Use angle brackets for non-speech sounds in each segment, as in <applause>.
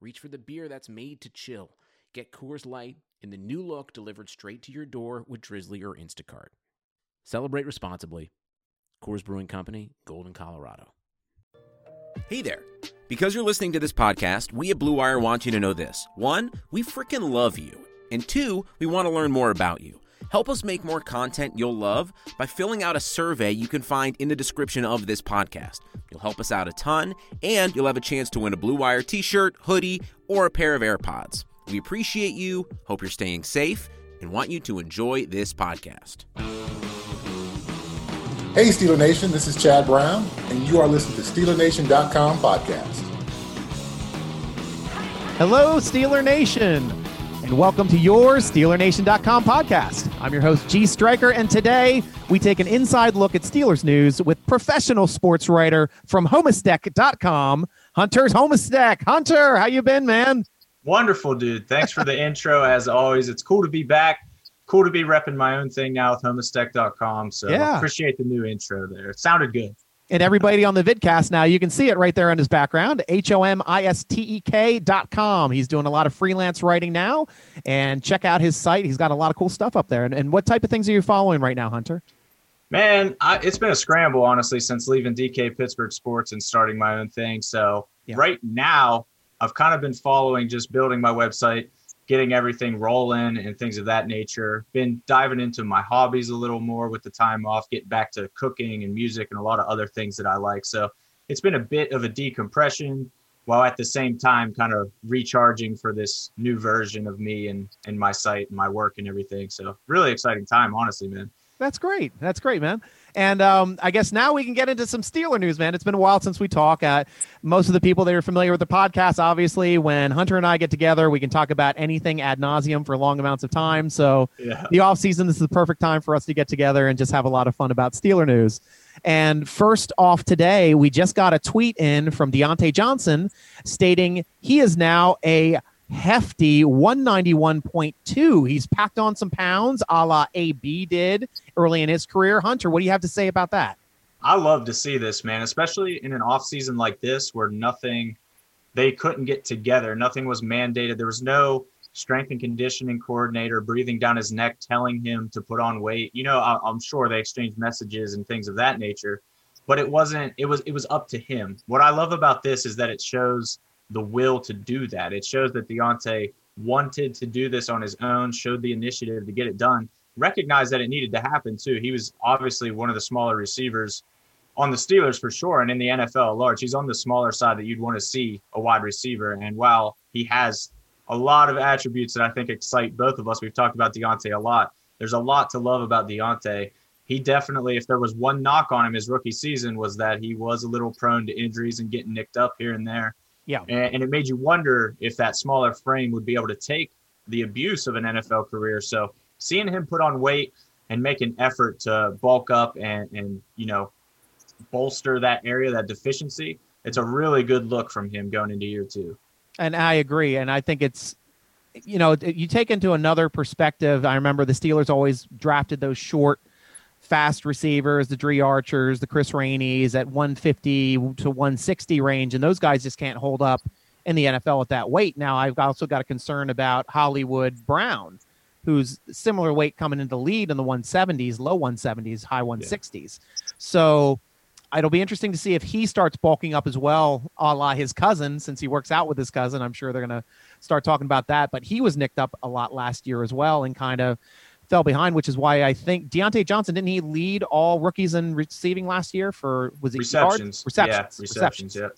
reach for the beer that's made to chill. Get Coors Light in the new look delivered straight to your door with Drizzly or Instacart. Celebrate responsibly. Coors Brewing Company, Golden, Colorado. Hey there. Because you're listening to this podcast, we at Blue Wire want you to know this. One, we freaking love you. And two, we want to learn more about you. Help us make more content you'll love by filling out a survey you can find in the description of this podcast. You'll help us out a ton, and you'll have a chance to win a Blue Wire t shirt, hoodie, or a pair of AirPods. We appreciate you, hope you're staying safe, and want you to enjoy this podcast. Hey, Steeler Nation, this is Chad Brown, and you are listening to SteelerNation.com podcast. Hello, Steeler Nation, and welcome to your SteelerNation.com podcast. I'm your host, G Striker, and today we take an inside look at Steelers news with professional sports writer from Homistek.com, Hunter's Homistek. Hunter, how you been, man? Wonderful, dude. Thanks for the intro. As always, it's cool to be back. Cool to be repping my own thing now with homistek.com. So Yeah. appreciate the new intro there. It sounded good. And everybody on the vidcast now, you can see it right there on his background, H O M I S T E K dot com. He's doing a lot of freelance writing now. And check out his site. He's got a lot of cool stuff up there. And, and what type of things are you following right now, Hunter? Man, I, it's been a scramble, honestly, since leaving DK Pittsburgh Sports and starting my own thing. So Yeah. right now, I've kind of been following just building my website, getting everything rolling and things of that nature. Been diving into my hobbies a little more with the time off, getting back to cooking and music and a lot of other things that I like. So it's been a bit of a decompression while at the same time kind of recharging for this new version of me and, and my site and my work and everything. So really exciting time, honestly, man. That's great. That's great, man. And um, I guess now we can get into some Steeler news, man. It's been a while since we talk. Uh, most of the people that are familiar with the podcast, obviously, when Hunter and I get together, we can talk about anything ad nauseum for long amounts of time. So Yeah. the off season this is the perfect time for us to get together and just have a lot of fun about Steeler news. And first off today, we just got a tweet in from Diontae Johnson stating he is now a hefty 191.2. He's packed on some pounds a la AB did early in his career. Hunter, what do you have to say about that? I love to see this, man, especially in an off season like this where nothing they couldn't get together. Nothing was mandated. There was no strength and conditioning coordinator breathing down his neck telling him to put on weight. You know, I, I'm sure they exchanged messages and things of that nature, but it wasn't. It was it was up to him. What I love about this is that it shows the will to do that. It shows that Diontae wanted to do this on his own, showed the initiative to get it done, recognized that it needed to happen too. He was obviously one of the smaller receivers on the Steelers for sure, and in the NFL at large. He's on the smaller side that you'd want to see a wide receiver. And while he has a lot of attributes that I think excite both of us, we've talked about Diontae a lot. There's a lot to love about Diontae. He definitely, if there was one knock on him his rookie season, was that he was a little prone to injuries and getting nicked up here and there. Yeah. And, and it made you wonder if that smaller frame would be able to take the abuse of an NFL career. So seeing him put on weight and make an effort to bulk up and, and you know, bolster that area, that deficiency, it's a really good look from him going into year two. And I agree. And I think it's, you know, you take into another perspective. I remember the Steelers always drafted those short, fast receivers, the Dri Archers, the Chris Rainey's at 150 to 160 range, and those guys just can't hold up in the NFL at that weight. Now, I've also got a concern about Hollywood Brown, who's similar weight coming into the lead in the 170s, low 170s, high 160s. So it'll be interesting to see if he starts bulking up as well, a la his cousin, since he works out with his cousin. I'm sure they're going to start talking about that. But he was nicked up a lot last year as well and kind of fell behind, which is why I think Diontae Johnson didn't he lead all rookies in receiving last year for was it Receptions. yards? receptions, Yeah, receptions. Yeah.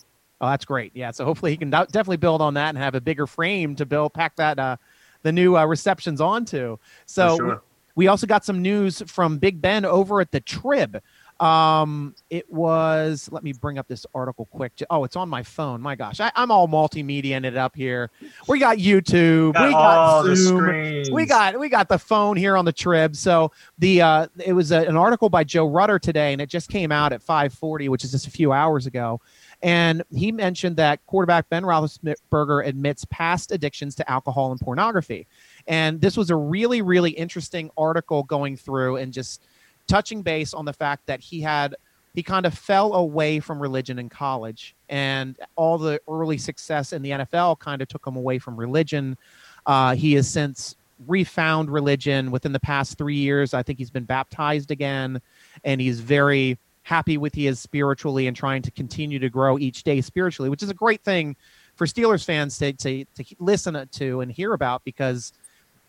Oh, that's great. Yeah, so hopefully he can definitely build on that and have a bigger frame to build pack that uh, the new uh, receptions onto. So sure. we also got some news from Big Ben over at the Trib. Um, it was. Let me bring up this article quick. Oh, it's on my phone. My gosh, I, am all multimedia it up here. We got YouTube. Got we got Zoom. We got we got the phone here on the trib. So the uh, it was a, an article by Joe Rutter today, and it just came out at 5:40, which is just a few hours ago. And he mentioned that quarterback Ben Roethlisberger admits past addictions to alcohol and pornography. And this was a really, really interesting article going through and just touching base on the fact that he had he kind of fell away from religion in college and all the early success in the NFL kind of took him away from religion. Uh, he has since refound religion within the past three years. I think he's been baptized again and he's very happy with he is spiritually and trying to continue to grow each day spiritually, which is a great thing for Steelers fans to, to, to listen to and hear about because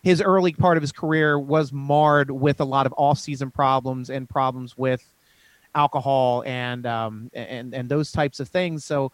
his early part of his career was marred with a lot of off-season problems and problems with alcohol and um, and and those types of things. So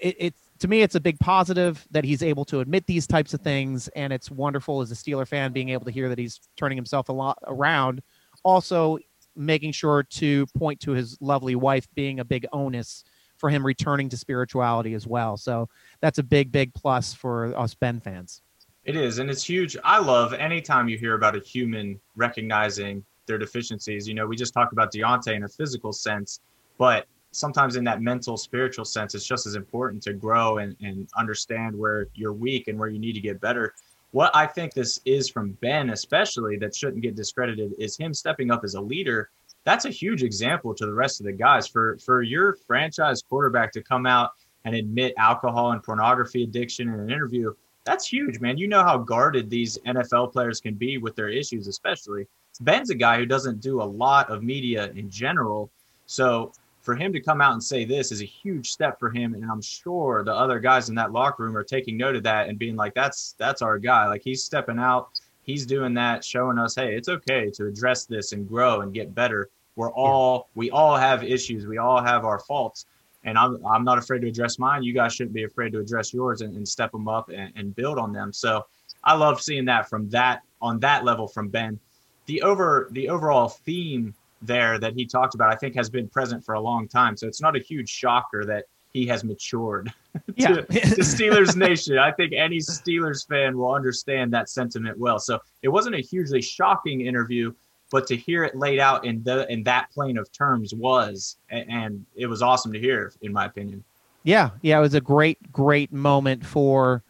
it, it to me it's a big positive that he's able to admit these types of things, and it's wonderful as a Steeler fan being able to hear that he's turning himself a lot around. Also, making sure to point to his lovely wife being a big onus for him returning to spirituality as well. So that's a big, big plus for us Ben fans. It is, and it's huge. I love anytime you hear about a human recognizing their deficiencies. You know, we just talked about Diontae in a physical sense, but sometimes in that mental, spiritual sense, it's just as important to grow and, and understand where you're weak and where you need to get better. What I think this is from Ben, especially that shouldn't get discredited, is him stepping up as a leader. That's a huge example to the rest of the guys. For for your franchise quarterback to come out and admit alcohol and pornography addiction in an interview, that's huge, man. You know how guarded these NFL players can be with their issues, especially. Ben's a guy who doesn't do a lot of media in general. So for him to come out and say this is a huge step for him. And I'm sure the other guys in that locker room are taking note of that and being like, that's that's our guy. Like he's stepping out, he's doing that, showing us, hey, it's okay to address this and grow and get better. We're all we all have issues, we all have our faults and I'm, I'm not afraid to address mine. You guys shouldn't be afraid to address yours and, and step them up and, and build on them. So I love seeing that from that on that level from Ben. The over the overall theme there that he talked about, I think, has been present for a long time. So it's not a huge shocker that he has matured <laughs> to, to Steelers Nation. I think any Steelers fan will understand that sentiment well. So it wasn't a hugely shocking interview, but to hear it laid out in the in that plain of terms was, and it was awesome to hear, in my opinion. Yeah, yeah, it was a great, great moment for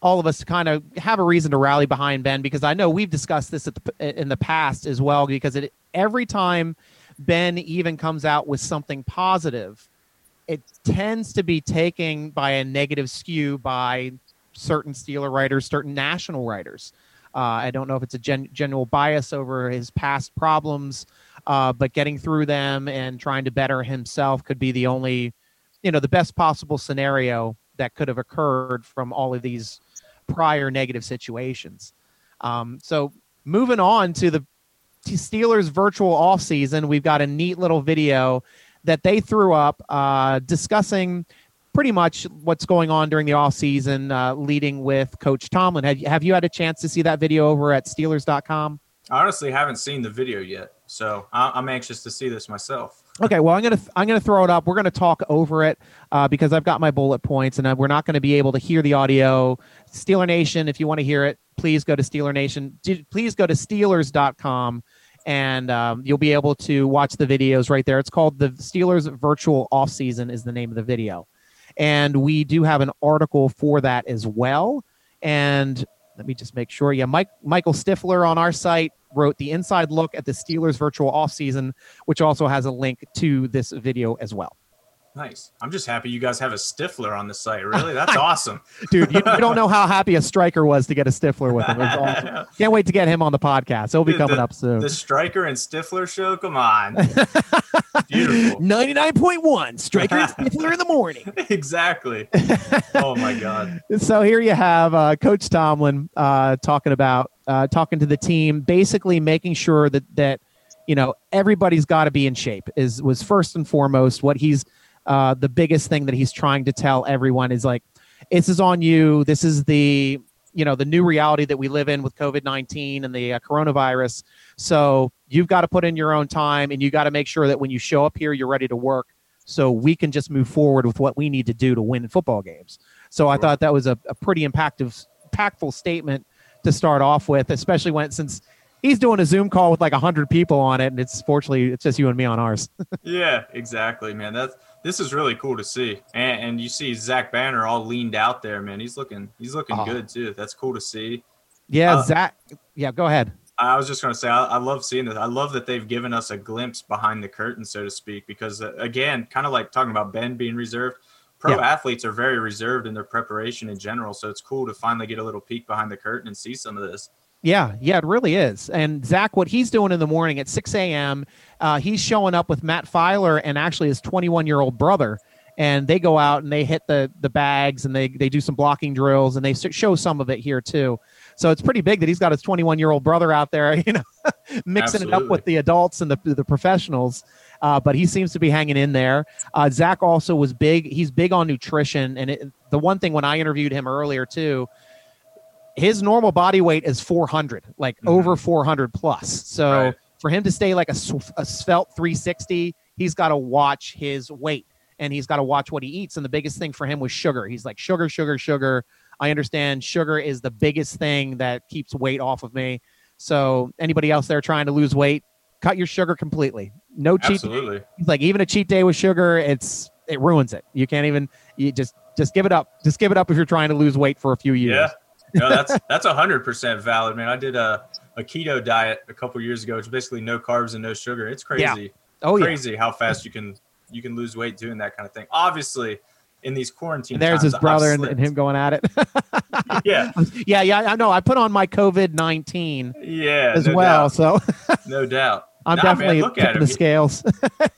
all of us to kind of have a reason to rally behind Ben because I know we've discussed this the, in the past as well. Because it every time Ben even comes out with something positive, it tends to be taken by a negative skew by certain Steeler writers, certain national writers. Uh, I don't know if it's a gen- general bias over his past problems, uh, but getting through them and trying to better himself could be the only you know the best possible scenario that could have occurred from all of these prior negative situations. Um, so moving on to the Steelers virtual off season, we've got a neat little video that they threw up uh, discussing pretty much what's going on during the off season, uh, leading with Coach Tomlin. Have, have you had a chance to see that video over at Steelers.com? I honestly haven't seen the video yet, so I- I'm anxious to see this myself. Okay, well, I'm gonna I'm gonna throw it up. We're gonna talk over it uh, because I've got my bullet points, and uh, we're not going to be able to hear the audio. Steeler Nation, if you want to hear it, please go to Steeler Nation. D- Please go to Steelers.com, and um, you'll be able to watch the videos right there. It's called the Steelers Virtual Off Season is the name of the video, and we do have an article for that as well. And let me just make sure. Yeah, Mike Michael Stifler on our site wrote the inside look at the Steelers virtual offseason, which also has a link to this video as well. Nice. I'm just happy you guys have a Stifler on the site. Really, <laughs> that's awesome. <laughs> Dude, you, you don't know how happy a striker was to get a Stifler with him. Awesome. <laughs> Can't wait to get him on the podcast. He'll be Dude, coming the- up soon. The Striker and Stifler show. Come on, beautiful. 99.1 striker and Stifler in the morning. exactly. Oh my god. so here you have uh, Coach Tomlin uh, talking about uh, talking to the team, basically making sure that that you know everybody's got to be in shape. Is was first and foremost what he's uh, the biggest thing that he's trying to tell everyone is like, this is on you. This is the you know the new reality that we live in with COVID nineteen and the uh, coronavirus. So you've got to put in your own time and you got to make sure that when you show up here, you're ready to work so we can just move forward with what we need to do to win football games. So I thought that was a, a pretty impactful, impactful statement to start off with, especially when since he's doing a Zoom call with like hundred people on it, and it's fortunately it's just you and me on ours. <laughs> yeah, exactly, man. That's this is really cool to see, and, and you see Zach Banner all leaned out there, man. He's looking he's looking oh. good too. That's cool to see. Yeah, uh, Zach. Yeah, go ahead. I was just going to say, I, I, love seeing this. I love that they've given us a glimpse behind the curtain, so to speak, because uh, again, kind of like talking about Ben being reserved, pro yeah. athletes are very reserved in their preparation in general. So it's cool to finally get a little peek behind the curtain and see some of this. Yeah, yeah, it really is. And Zach, what he's doing in the morning at 6 a.m., uh, he's showing up with Matt Feiler and actually his 21 year old brother. And they go out and they hit the the bags and they they do some blocking drills and they show some of it here too. So it's pretty big that he's got his 21 year old brother out there, <laughs> you know, mixing Absolutely. it up with the adults and the the professionals. Uh, but he seems to be hanging in there. Uh, Zach also was big. He's big on nutrition, and it, the one thing when I interviewed him earlier too, his normal body weight is 400, like mm-hmm. over 400 plus. So right. for him to stay like a, a svelte 360, he's got to watch his weight and he's got to watch what he eats. And the biggest thing for him was sugar. He's like sugar, sugar, sugar. I understand sugar is the biggest thing that keeps weight off of me. So anybody else there trying to lose weight, cut your sugar completely. No cheat. Absolutely. He's like even a cheat day with sugar, it's it ruins it. You can't even you just just give it up. Just give it up if you're trying to lose weight for a few years. Yeah. No, that's that's hundred percent valid, man. I did a, a keto diet a couple years ago. It's basically no carbs and no sugar. It's crazy. Oh, yeah. Oh, crazy yeah. how fast you can you can lose weight doing that kind of thing. Obviously, in these quarantine. And there's times, his brother and, and, him going at it. <laughs> yeah, yeah, yeah. I know. I put on my COVID nineteen. Yeah, as no well. Doubt. So <laughs> no doubt. I'm nah, definitely man, look at the scales.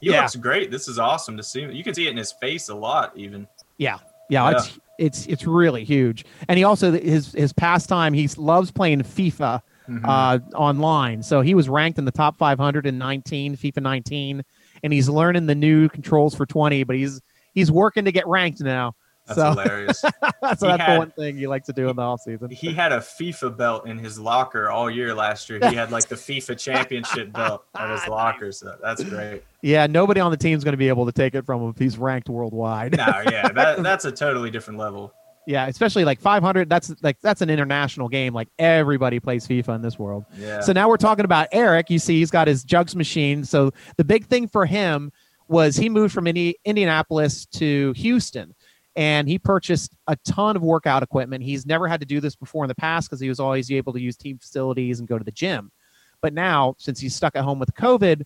he <laughs> yeah. looks great. This is awesome to see. You can see it in his face a lot, even. Yeah, yeah. yeah. It's it's it's really huge. And he also his his pastime. He loves playing FIFA. Mm-hmm. Uh, online. So he was ranked in the top 519, FIFA 19, and he's learning the new controls for 20. But he's he's working to get ranked now. That's so, <laughs> hilarious. so that's had, the one thing you like to do in the off season. He had a FIFA belt in his locker all year last year. He had like the FIFA championship belt at his <laughs> ah, locker. So that's great. Yeah, nobody on the team's going to be able to take it from him if he's ranked worldwide. no, yeah, <laughs> that, that's a totally different level. Yeah, especially like 500. That's like that's an international game. Like everybody plays FIFA in this world. Yeah. So now we're talking about Eric. You see, he's got his jugs machine. So the big thing for him was he moved from Indi- Indianapolis to Houston and he purchased a ton of workout equipment. He's never had to do this before in the past because he was always able to use team facilities and go to the gym. But now, since he's stuck at home with COVID,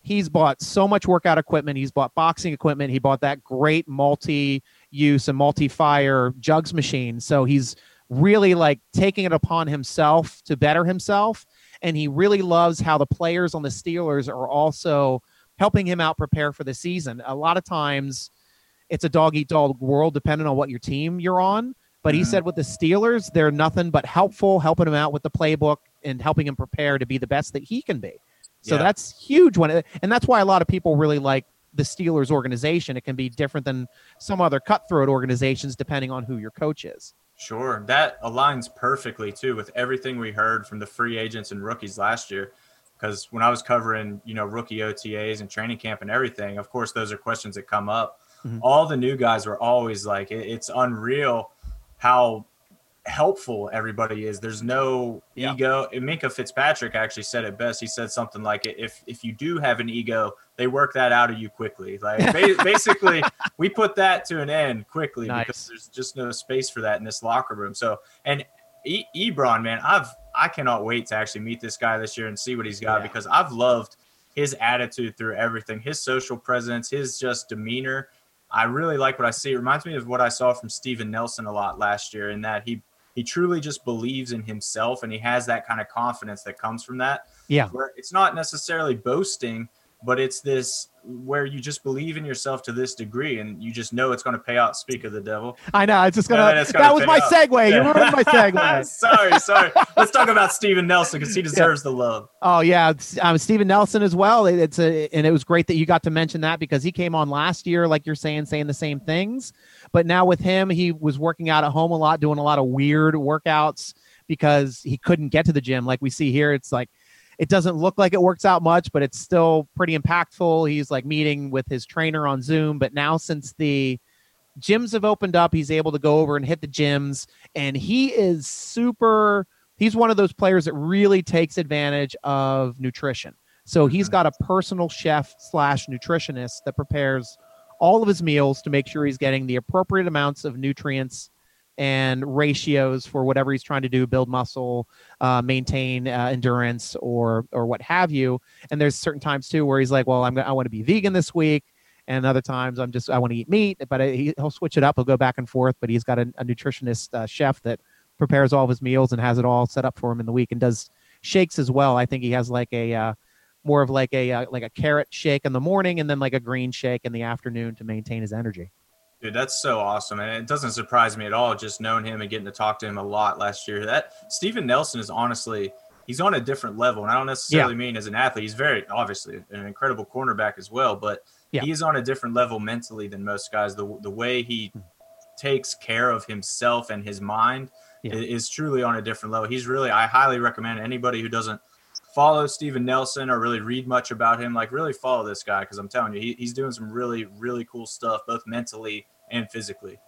he's bought so much workout equipment. He's bought boxing equipment. He bought that great multi use and multi fire jugs machine. So he's really like taking it upon himself to better himself. And he really loves how the players on the Steelers are also helping him out prepare for the season. A lot of times it's a dog eat dog world depending on what your team you're on. But he mm-hmm. said with the Steelers, they're nothing but helpful, helping him out with the playbook and helping him prepare to be the best that he can be. So yeah. that's huge when it, and that's why a lot of people really like the Steelers organization. It can be different than some other cutthroat organizations depending on who your coach is. Sure. That aligns perfectly too with everything we heard from the free agents and rookies last year because when I was covering, you know, rookie OTAs and training camp and everything, of course, those are questions that come up. Mm-hmm. All the new guys were always like, it's unreal how helpful everybody is. There's no yeah. ego. And Minkah Fitzpatrick actually said it best. He said something like, "If if you do have an ego, they work that out of you quickly." Like <laughs> basically, we put that to an end quickly nice. because there's just no space for that in this locker room. So and e- Ebron, man, I've I cannot wait to actually meet this guy this year and see what he's got yeah. because I've loved his attitude through everything, his social presence, his just demeanor. I really like what I see. It reminds me of what I saw from Steven Nelson a lot last year in that he he truly just believes in himself and he has that kind of confidence that comes from that. Yeah. Where it's not necessarily boasting, but it's this where you just believe in yourself to this degree and you just know it's going to pay out. Speak of the devil. I know. It's just going to, that was my out. segue. Yeah. You ruined my <laughs> segue. sorry, sorry. Let's talk about Steven Nelson because he deserves yeah. the love. Oh yeah. Um, Steven Nelson as well. It's a, and it was great that you got to mention that because he came on last year, like you're saying, saying the same things. But now with him, he was working out at home a lot, doing a lot of weird workouts because he couldn't get to the gym. Like we see here, it's like, it doesn't look like it works out much, but it's still pretty impactful. He's like meeting with his trainer on Zoom. But now, since the gyms have opened up, he's able to go over and hit the gyms. And he is super, he's one of those players that really takes advantage of nutrition. So he's got a personal chef slash nutritionist that prepares all of his meals to make sure he's getting the appropriate amounts of nutrients and ratios for whatever he's trying to do build muscle uh, maintain uh, endurance or or what have you. And there's certain times too where he's like well i'm gonna, i want to be vegan this week. And other times i'm just i want to eat meat but I, he, he'll switch it up. He'll go back and forth but he's got a, a nutritionist uh, chef that prepares all of his meals and has it all set up for him in the week and does shakes as well. I think he has like a uh, more of like a uh, like a carrot shake in the morning and then like a green shake in the afternoon to maintain his energy Dude, that's so awesome. And it doesn't surprise me at all just knowing him and getting to talk to him a lot last year. That Steven Nelson is honestly he's on a different level. And I don't necessarily mean as an athlete. He's very obviously an incredible cornerback as well, but Yeah. is on a different level mentally than most guys. The the way he Hmm. takes care of himself and his mind Yeah. i- is truly on a different level. He's really I highly recommend anybody who doesn't follow Steven Nelson or really read much about him, like really follow this guy because I'm telling you, he, he's doing some really, really cool stuff, both mentally and physically.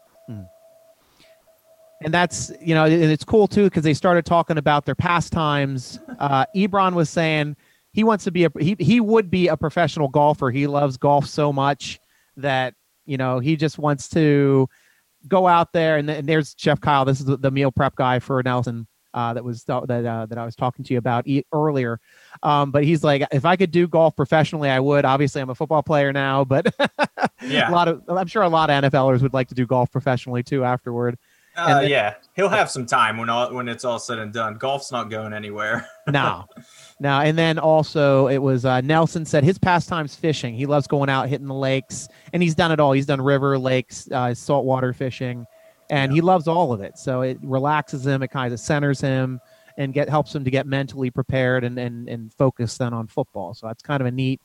and that's you know and it's cool too because they started talking about their pastimes. <laughs> Uh ebron was saying he wants to be a he, he would be a professional golfer. He loves golf so much that you know he just wants to go out there and, and there's chef kyle. This is the meal prep guy for nelson uh, that was that uh, that I was talking to you about e- earlier, um, but he's like, if I could do golf professionally, I would. Obviously, I'm a football player now, but <laughs> Yeah. a lot of I'm sure a lot of NFLers would like to do golf professionally too afterward. Uh, yeah, he'll have some time when all when it's all said and done. Golf's not going anywhere. <laughs> no no and then also it was uh, nelson said his pastime's fishing he loves going out hitting the lakes and he's done it all he's done river lakes uh, saltwater fishing and he loves all of it so it relaxes him it kind of centers him and get helps him to get mentally prepared and and, and focus then on football so that's kind of a neat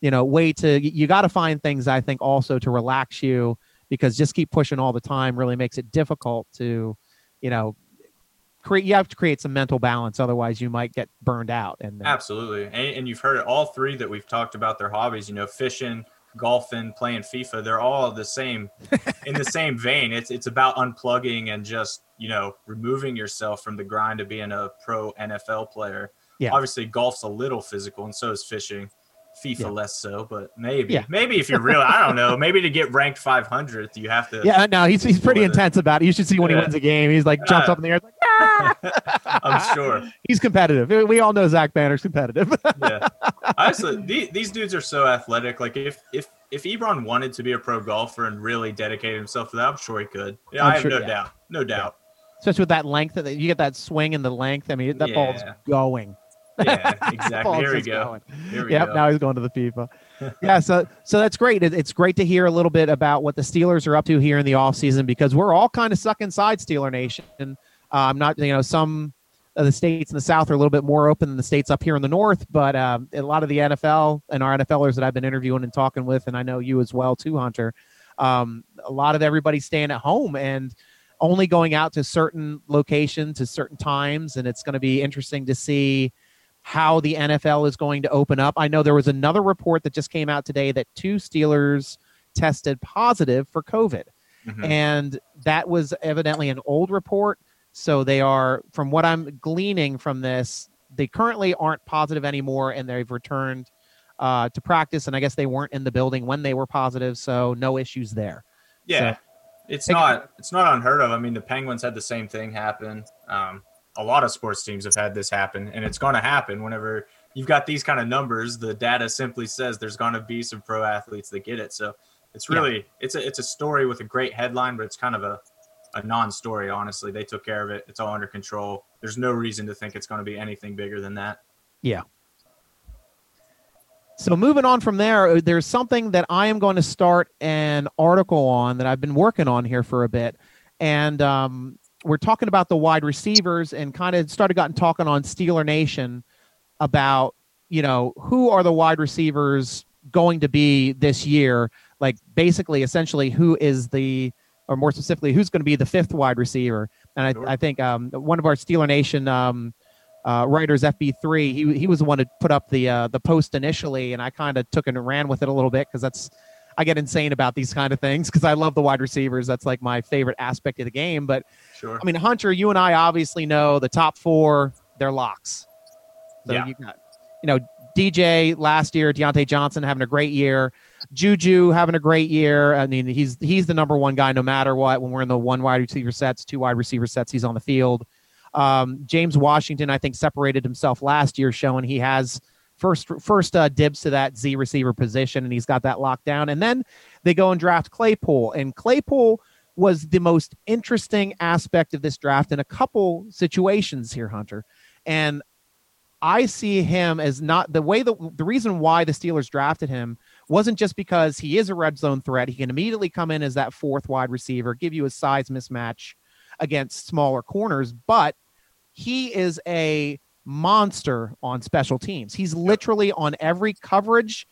you know way to you got to find things i think also to relax you because just keep pushing all the time really makes it difficult to you know create you have to create some mental balance otherwise you might get burned out and uh, Absolutely, and, and you've heard it. All three that we've talked about their hobbies. You know, fishing, golfing, playing FIFA. They're all the same, in the same vein. It's it's about unplugging and just you know removing yourself from the grind of being a pro NFL player. Yeah. Obviously, golf's a little physical, and so is fishing. FIFA Yeah. less so, but maybe, Yeah. maybe if you're real, I don't know. Maybe to get ranked 500th, you have to. yeah no he's, he's pretty With it. intense about it you should see when he wins a game he's like jumps Uh, up in the air like, "Ah!" <laughs> I'm sure. he's competitive we all know zach banner's competitive yeah. Honestly, these, these dudes are so athletic. Like if if if Ebron wanted to be a pro golfer and really dedicate himself to that, I'm sure he could. Yeah, I'm I have sure- no yeah. doubt. No doubt. especially with that length that you get that swing and the length i mean that ball's going Yeah, <laughs> exactly. Here we go. going. Here we yep go. now he's going to the fifa yeah so so that's great it, it's great to hear a little bit about what the steelers are up to here in the offseason because we're all kind of stuck inside steeler nation uh, i'm not you know some the states in the south are a little bit more open than the states up here in the north but um, a lot of the nfl and our nflers that i've been interviewing and talking with and i know you as well too hunter um, a lot of everybody staying at home and only going out to certain locations to certain times and it's going to be interesting to see how the NFL is going to open up. I know there was another report that just came out today that two Steelers tested positive for COVID. Mhm. And that was evidently an old report. So they are, from what I'm gleaning from this, they currently aren't positive anymore and they've returned uh, to practice. And I guess they weren't in the building when they were positive. So no issues there. Yeah. So- it's not it's not unheard of. I mean, the Penguins had the same thing happen. Um, a lot of sports teams have had this happen, and it's going to happen whenever you've got these kind of numbers. The data simply says there's going to be some pro athletes that get it. So it's Yeah. really it's a it's a story with a great headline, but it's kind of a a non-story. Honestly, they took care of it. It's all under control. There's no reason to think it's going to be anything bigger than that. Yeah. So moving on from there, uh, there's something that I am going to start an article on that I've been working on here for a bit, and um, we're talking about the wide receivers and kind of started gotten talking on Steeler Nation about you know who are the wide receivers going to be this year, like basically essentially who is the or more specifically who's going to be the fifth wide receiver, and I, Sure. I think um, one of our Steeler Nation um, uh, writers FB3. He he was the one to put up the uh, the post initially, and I kind of took and ran with it a little bit because that's I get insane about these kind of things because I love the wide receivers. That's like my favorite aspect of the game. But Sure. I mean, Hunter, you and I obviously know the top four, they're locks. So Yeah. you got, you know, DJ last year, Diontae Johnson having a great year, Juju having a great year. I mean, he's he's the number one guy no matter what. When we're in the one wide receiver sets, two wide receiver sets, he's on the field. Um, James Washington, I think, separated himself last year, showing he has first first uh, dibs to that Z receiver position, and he's got that locked down. And then they go and draft Claypool, and Claypool was the most interesting aspect of this draft in a couple situations here, Hunter. And I see him as not the way the the reason why the Steelers drafted him wasn't just because he is a red zone threat. He can immediately come in as that fourth wide receiver, give you a size mismatch against smaller corners, but he is a monster on special teams. He's literally on every coverage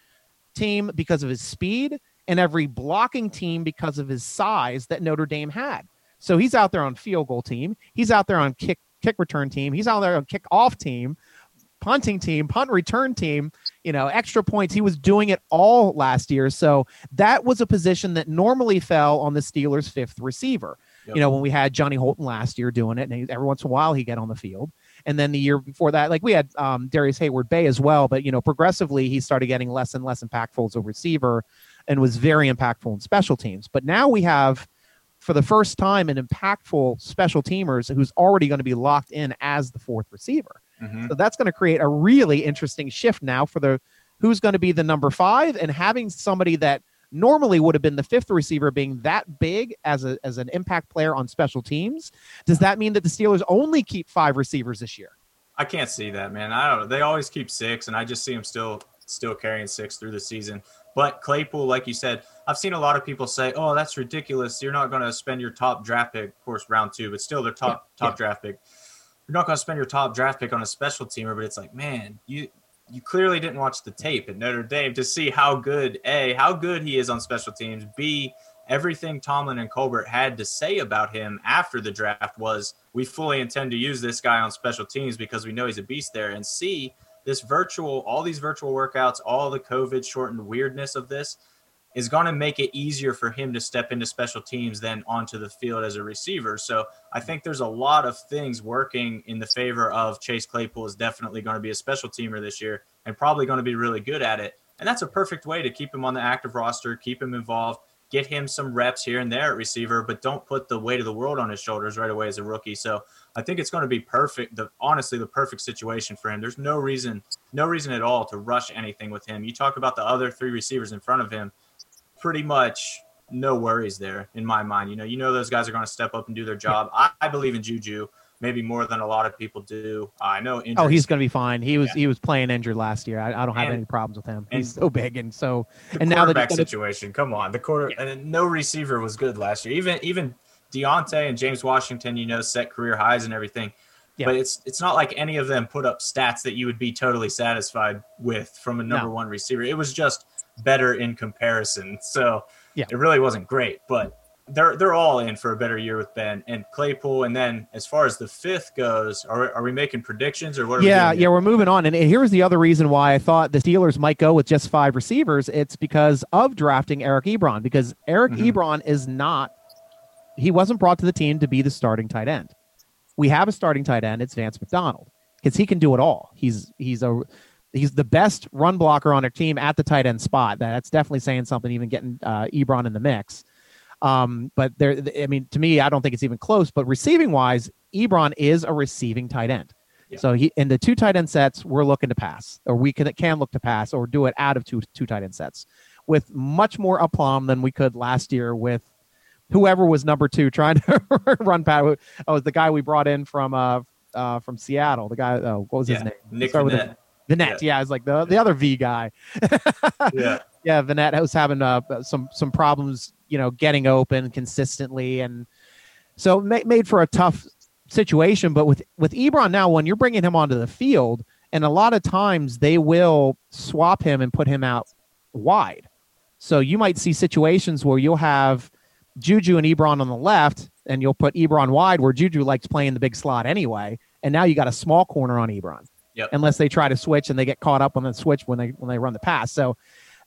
team because of his speed and every blocking team because of his size that Notre Dame had. So he's out there on field goal team. He's out there on kick kick return team. He's out there on kick off team, punting team, punt return team, you know, extra points. He was doing it all last year. So that was a position that normally fell on the Steelers' fifth receiver. Yep. You know, when we had Johnny Holton last year doing it, and he, every once in a while he'd get on the field. And then the year before that, like we had um, Darrius Heyward-Bey as well, but you know, progressively he started getting less and less impactful as a receiver, and was very impactful in special teams. But now we have, for the first time, an impactful special teamers who's already going to be locked in as the fourth receiver. Mhm. So that's going to create a really interesting shift now for the who's going to be the number five and having somebody that normally would have been the fifth receiver being that big as a as an impact player on special teams. Does that mean that the Steelers only keep five receivers this year? I can't see that, man. I don't. They always keep six, and I just see them still still carrying six through the season. But Claypool, like you said, I've seen a lot of people say, "Oh, that's ridiculous. You're not going to spend your top draft pick, of course, round two, but still their top Yeah, top draft pick. You're not going to spend your top draft pick on a special teamer." But it's like, man, you you clearly didn't watch the tape at Notre Dame to see how good a how good he is on special teams. B everything Tomlin and Colbert had to say about him after the draft was we fully intend to use this guy on special teams because we know he's a beast there. And C, this virtual, all these virtual workouts, all the COVID shortened weirdness of this is going to make it easier for him to step into special teams than onto the field as a receiver. So I think there's a lot of things working in the favor of Chase Claypool is definitely going to be a special teamer this year and probably going to be really good at it. And that's a perfect way to keep him on the active roster, keep him involved, get him some reps here and there at receiver, but don't put the weight of the world on his shoulders right away as a rookie. So I think it's going to be perfect. The honestly, the perfect situation for him. There's no reason, no reason at all to rush anything with him. You talk about the other three receivers in front of him, pretty much no worries there in my mind. You know, you know those guys are going to step up and do their job. I, I believe in Juju maybe more than a lot of people do. I know. Oh, he's going to be fine. He was Yeah. he was playing injured last year. I, I don't have And- any problems with him. He's so big and so and now the quarterback he's gonna- situation. Come on, the quarter and no receiver was good last year. Even even Diontae and James Washington, you know, set career highs and everything. Yeah. But it's it's not like any of them put up stats that you would be totally satisfied with from a number No. one receiver. It was just better in comparison. So Yeah. it really wasn't great, but they're they're all in for a better year with Ben and Claypool. And then as far as the fifth goes, are, are we making predictions or what? Are yeah, we yeah, we're moving on. And here's the other reason why I thought the Steelers might go with just five receivers. It's because of drafting Eric Ebron, because Eric Mhm. Ebron is not, he wasn't brought to the team to be the starting tight end. We have a starting tight end. It's Vance McDonald because he can do it all. He's he's a he's the best run blocker on our team at the tight end spot. That's definitely saying something. Even getting uh, Ebron in the mix. Um, but there, I mean, to me, I don't think it's even close. But receiving wise, Ebron is a receiving tight end. Yeah. So he in the two tight end sets, we're looking to pass, or we can can look to pass, or do it out of two two tight end sets, with much more aplomb than we could last year with whoever was number two trying to <laughs> run past. Oh, was the guy we brought in from uh uh from Seattle. The guy. Oh, what was his name? Nick with yeah. Yeah, it's like the the other V guy. <laughs> Yeah. yeah, Vannett was having uh, some some problems, you know, getting open consistently, and so ma- made for a tough situation. But with with Ebron now, when you're bringing him onto the field, and a lot of times they will swap him and put him out wide. So you might see situations where you'll have Juju and Ebron on the left, and you'll put Ebron wide where Juju likes playing the big slot anyway, and now you got a small corner on Ebron. Yep. Unless they try to switch and they get caught up on the switch when they when they run the pass. So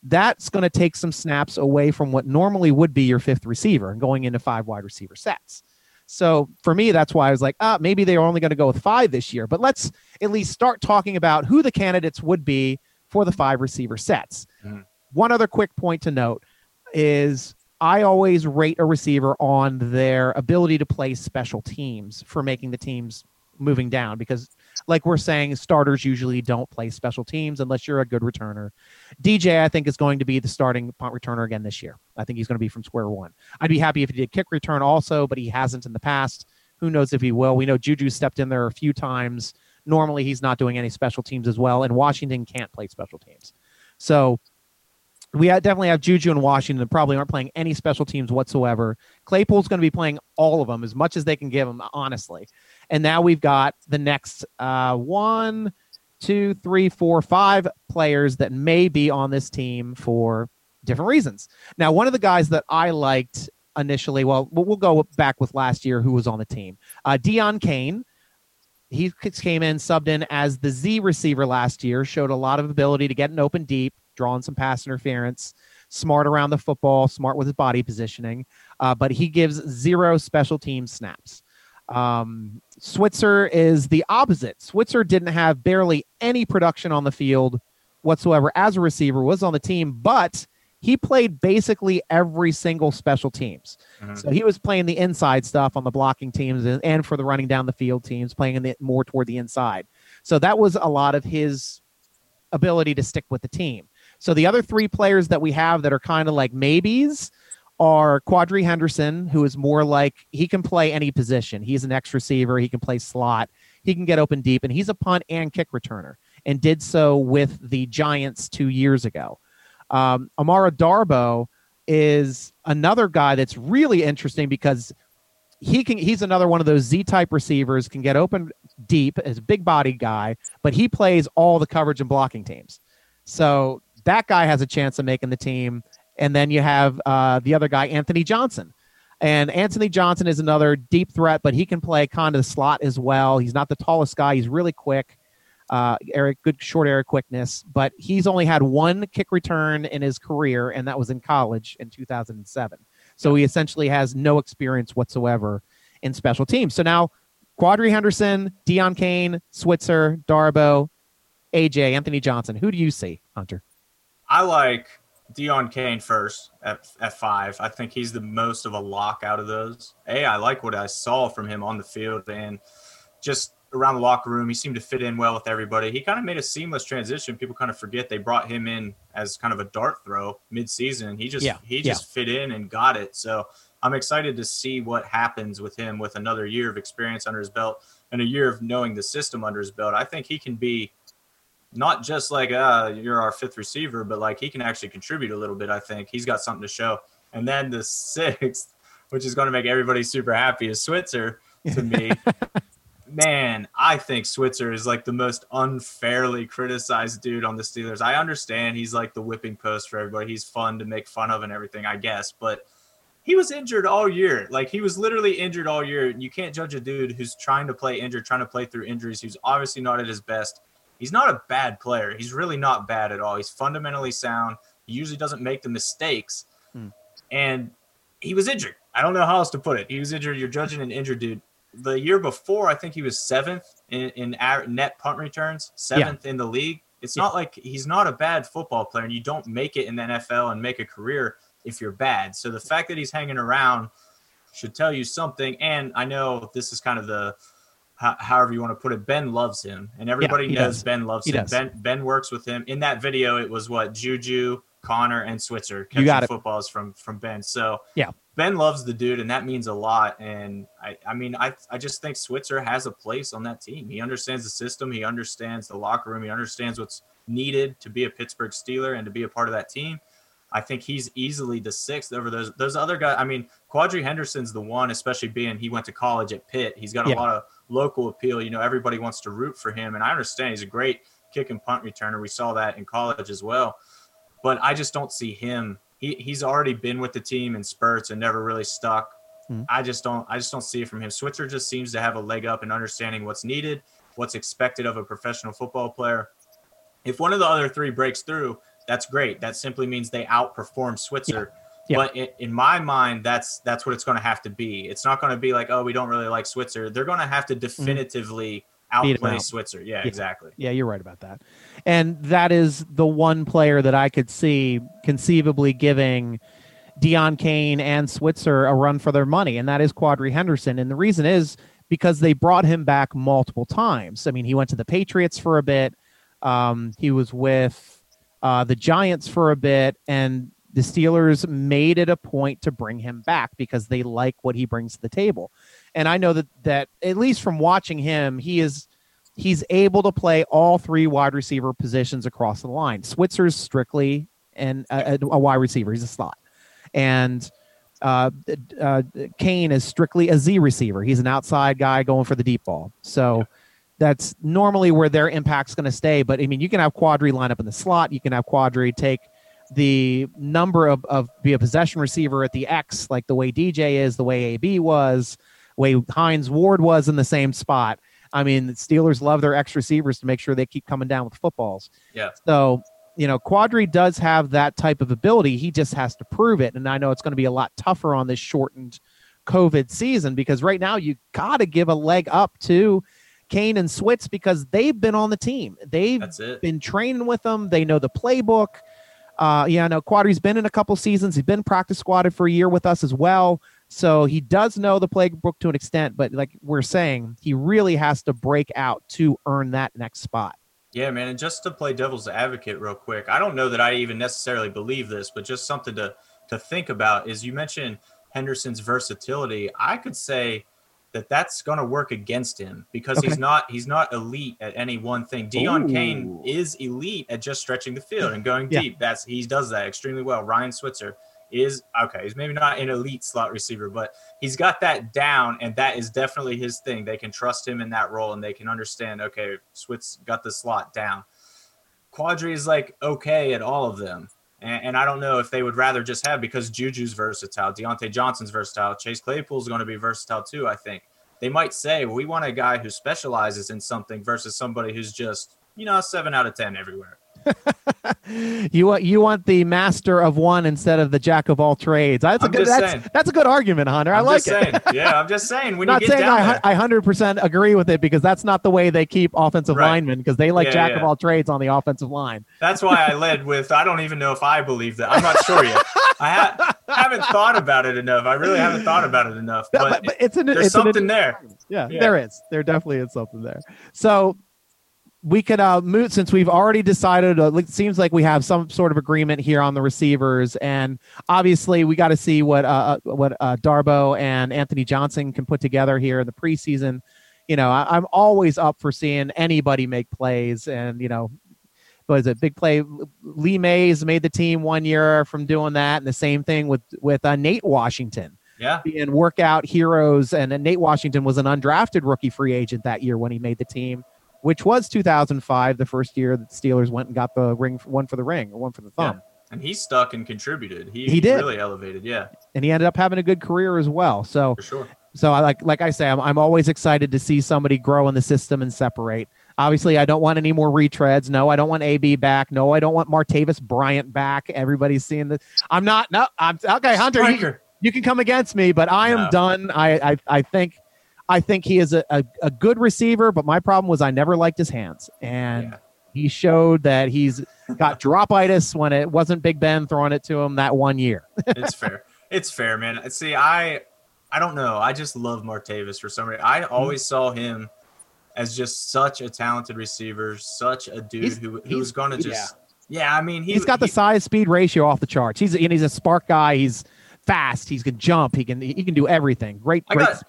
that's going to take some snaps away from what normally would be your fifth receiver and going into five wide receiver sets. So for me, that's why I was like, ah, maybe they're only going to go with five this year. But let's at least start talking about who the candidates would be for the five receiver sets. Mm-hmm. One other quick point to note is I always rate a receiver on their ability to play special teams for making the teams moving down because like we're saying starters usually don't play special teams unless you're a good returner. Dj i think is going to be the starting punt returner again this year. I think he's going to be from square one. I'd be happy if he did kick return also but he hasn't in the past. Who knows if he will? We know juju stepped in there a few times. Normally he's not doing any special teams as well and washington can't play special teams. So we definitely have Juju and Washington probably aren't playing any special teams whatsoever. Claypool's going to be playing all of them as much as they can give him, honestly. And now we've got the next uh, one, two, three, four, five players that may be on this team for different reasons. Now, one of the guys that I liked initially, well, we'll go back with last year who was on the team, uh, Deon Cain. He came in, subbed in as the Z receiver last year, showed a lot of ability to get an open deep drawing some pass interference, smart around the football, smart with his body positioning, uh, but he gives zero special team snaps. Um, Switzer is the opposite. Switzer didn't have barely any production on the field whatsoever as a receiver, was on the team, but he played basically every single special teams. Mm-hmm. So he was playing the inside stuff on the blocking teams and, and for the running down the field teams, playing in the, more toward the inside. So that was a lot of his ability to stick with the team. So the other three players that we have that are kind of like maybes are Quadree Henderson, who is more like he can play any position. He's an X receiver. He can play slot. He can get open deep, and he's a punt and kick returner, and did so with the Giants two years ago. Um, Amara Darboh is another guy that's really interesting because he can. He's another one of those Z type receivers. Can get open deep as a big body guy, but he plays all the coverage and blocking teams. So that guy has a chance of making the team. And then you have uh, the other guy, Anthony Johnson. And Anthony Johnson is another deep threat, but he can play kind of the slot as well. He's not the tallest guy. He's really quick, uh, Eric, good short area quickness, but he's only had one kick return in his career, and that was in college in 2007. So he essentially has no experience whatsoever in special teams. So now Quadree Henderson, Deon Cain, Switzer, Darboh, AJ, Anthony Johnson. Who do you see, Hunter? I like Deon Cain first at, at five. I think he's the most of a lock out of those. A, I like what I saw from him on the field and just around the locker room. He seemed to fit in well with everybody. He kind of made a seamless transition. People kind of forget they brought him in as kind of a dart throw mid-season. He just yeah, he just yeah. fit in and got it. So I'm excited to see what happens with him with another year of experience under his belt and a year of knowing the system under his belt. I think he can be not just like uh, you're our fifth receiver, but like he can actually contribute a little bit. I think he's got something to show. And then the <laughs> sixth, which is going to make everybody super happy, is Switzer to me. <laughs> Man, I think Switzer is like the most unfairly criticized dude on the Steelers. I understand he's like the whipping post for everybody. He's fun to make fun of and everything, I guess. But he was injured all year. Like he was literally injured all year. And you can't judge a dude who's trying to play injured, trying to play through injuries, who's obviously not at his best he's not a bad player. He's really not bad at all. He's fundamentally sound. He usually doesn't make the mistakes. Hmm. And he was injured. I don't know how else to put it. He was injured. You're judging an injured dude. The year before, I think he was seventh in, in net punt returns, seventh yeah. in the league. It's yeah. not like he's not a bad football player, and you don't make it in the NFL and make a career if you're bad. So the fact that he's hanging around should tell you something. And I know this is kind of the however you want to put it. Ben loves him, and everybody yeah, knows does. Ben loves he him. Does. Ben Ben works with him. In that video, it was what Juju, Conner, and Switzer catching you got it. footballs from from Ben. So yeah, Ben loves the dude, and that means a lot. And I I mean I I just think Switzer has a place on that team. He understands the system. He understands the locker room. He understands what's needed to be a Pittsburgh Steeler and to be a part of that team. I think he's easily the sixth over those those other guys. I mean, Quadree Henderson's the one, especially being he went to college at Pitt. He's got a yeah. lot of local appeal. You know, everybody wants to root for him, and I understand he's a great kick and punt returner. We saw that in college as well, but I just don't see him. He, he's already been with the team in spurts and never really stuck. Mhm. I just don't I just don't see it from him. Switzer just seems to have a leg up in understanding what's needed, what's expected of a professional football player. If one of the other three breaks through, that's great. That simply means they outperform Switzer. Yeah. But in, in my mind, that's that's what it's going to have to be. It's not going to be like, oh, we don't really like Switzer. They're going to have to definitively Mm-hmm. Outplay out. Switzer. Yeah, Yeah. exactly. Yeah, you're right about that. And that is the one player that I could see conceivably giving Deon Cain and Switzer a run for their money, and that is Quadree Henderson. And the reason is because they brought him back multiple times. I mean, he went to the Patriots for a bit. Um, he was with uh, the Giants for a bit, and the Steelers made it a point to bring him back because they like what he brings to the table. And I know that that at least from watching him, he is he's able to play all three wide receiver positions across the line. Switzer's strictly and a, a wide receiver; he's a slot, and uh, uh, Cain is strictly a Z receiver. He's an outside guy going for the deep ball. So that's normally where their impact's going to stay. But I mean, you can have Quadree line up in the slot. You can have Quadree take the number of, of be a possession receiver at the X, like the way DJ is, the way AB was, way Hines Ward was in the same spot. I mean, the Steelers love their X receivers to make sure they keep coming down with footballs. Yeah. So, you know, Quadree does have that type of ability. He just has to prove it. And I know it's going to be a lot tougher on this shortened COVID season because right now you got to give a leg up to Cain and Switz because they've been on the team. They've been training with them. They know the playbook. Uh, yeah, no, Quadree's been in a couple seasons. He's been practice squatted for a year with us as well. So he does know the playbook to an extent, but like we're saying, he really has to break out to earn that next spot. Yeah, man. And just to play devil's advocate real quick, I don't know that I even necessarily believe this, but just something to to think about is you mentioned Henderson's versatility. I could say that that's going to work against him because he's not he's not elite at any one thing. Deon Cain is elite at just stretching the field and going Yeah. deep. That's he does that extremely well. Ryan Switzer is okay. He's maybe not an elite slot receiver, but he's got that down, and that is definitely his thing. They can trust him in that role, and they can understand. Okay, Switz got the slot down. Quadree is like okay at all of them. And, and I don't know if they would rather just have because Juju's versatile, Diontae Johnson's versatile, Chase Claypool's going to be versatile too. I think they might say we want a guy who specializes in something versus somebody who's just you know seven out of ten everywhere. <laughs> you want you want the master of one instead of the jack of all trades. That's a I'm good that's, saying. that's a good argument, Hunter. I I'm like it. Yeah, I'm just saying. When not you get saying down I, I 100% agree with it because that's not the way they keep offensive Right. linemen because they like Yeah, jack of all trades on the offensive line. That's why I led with I don't even know if I believe that. I'm not sure yet. I ha- haven't thought about it enough. I really haven't thought about it enough. But, But, but- it's an there's it's an- something there. Yeah, Yeah. there is. There definitely is something there. So we could uh move since we've already decided uh, it seems like we have some sort of agreement here on the receivers and obviously we got to see what uh uh, what uh Darboh and Anthony Johnson can put together here in the preseason. You know, I, I'm always up for seeing anybody make plays and you know was it big play Lee Mays made the team one year from doing that and the same thing with with uh, Nate Washington Yeah. being workout heroes. And, then Nate Washington was an undrafted rookie free agent that year when he made the team, which was 2005, the first year that Steelers went and got the ring, one for the ring or one for the thumb. And he stuck and contributed. He, He did. really elevated. Yeah, And he ended up having a good career as well. So, for sure. so I like, like I say, I'm, I'm always excited to see somebody grow in the system and separate. Obviously, I don't want any more retreads. No, I don't want AB back. No, I don't want Martavis Bryant back. Everybody's seeing this. I'm not. No, I'm okay. Hunter, you, you can come against me, but I am No. done. I, I I think I think he is a, a, a good receiver, but my problem was I never liked his hands. And Yeah. he showed that he's got dropitis when it wasn't Big Ben throwing it to him that one year. <laughs> it's fair. It's fair, man. See, I I don't know. I just love Martavis for some reason. I mm-hmm. always saw him as just such a talented receiver, such a dude He's- who was going to just yeah. I mean, he, he's got the he- size speed ratio off the charts. He's and he's a spark guy. He's fast. He can jump. He can he can do everything. Great, I great. got-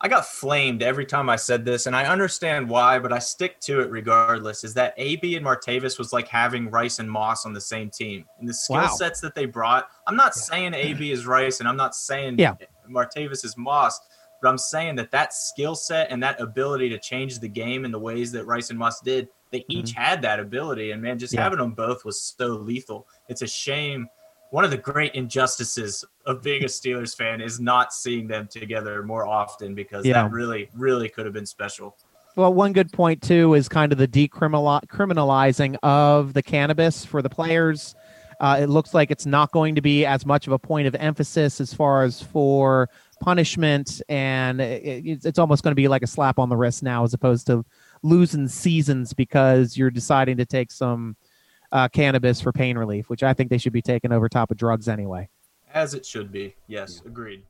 I got flamed every time I said this, and I understand why, but I stick to it regardless. Is that AB and Martavis was like having Rice and Moss on the same team, and the skill Wow. sets that they brought. I'm not saying AB <clears throat> is Rice, and I'm not saying Yeah. Martavis is Moss, but I'm saying that that skill set and that ability to change the game in the ways that Rice and Moss did, they each mm-hmm. had that ability, and man, just Yeah. having them both was so lethal. It's a shame one of the great injustices of being a Steelers fan is not seeing them together more often because Yeah. that really, really could have been special. Well, one good point too is kind of the decriminalizing of the cannabis for the players. Uh, it looks like it's not going to be as much of a point of emphasis as far as for punishment, and it, it's- it's almost going to be like a slap on the wrist now, as opposed to losing seasons because you're deciding to take some uh, cannabis for pain relief, which I think they should be taking over top of drugs anyway. As it should be. Yes, agreed.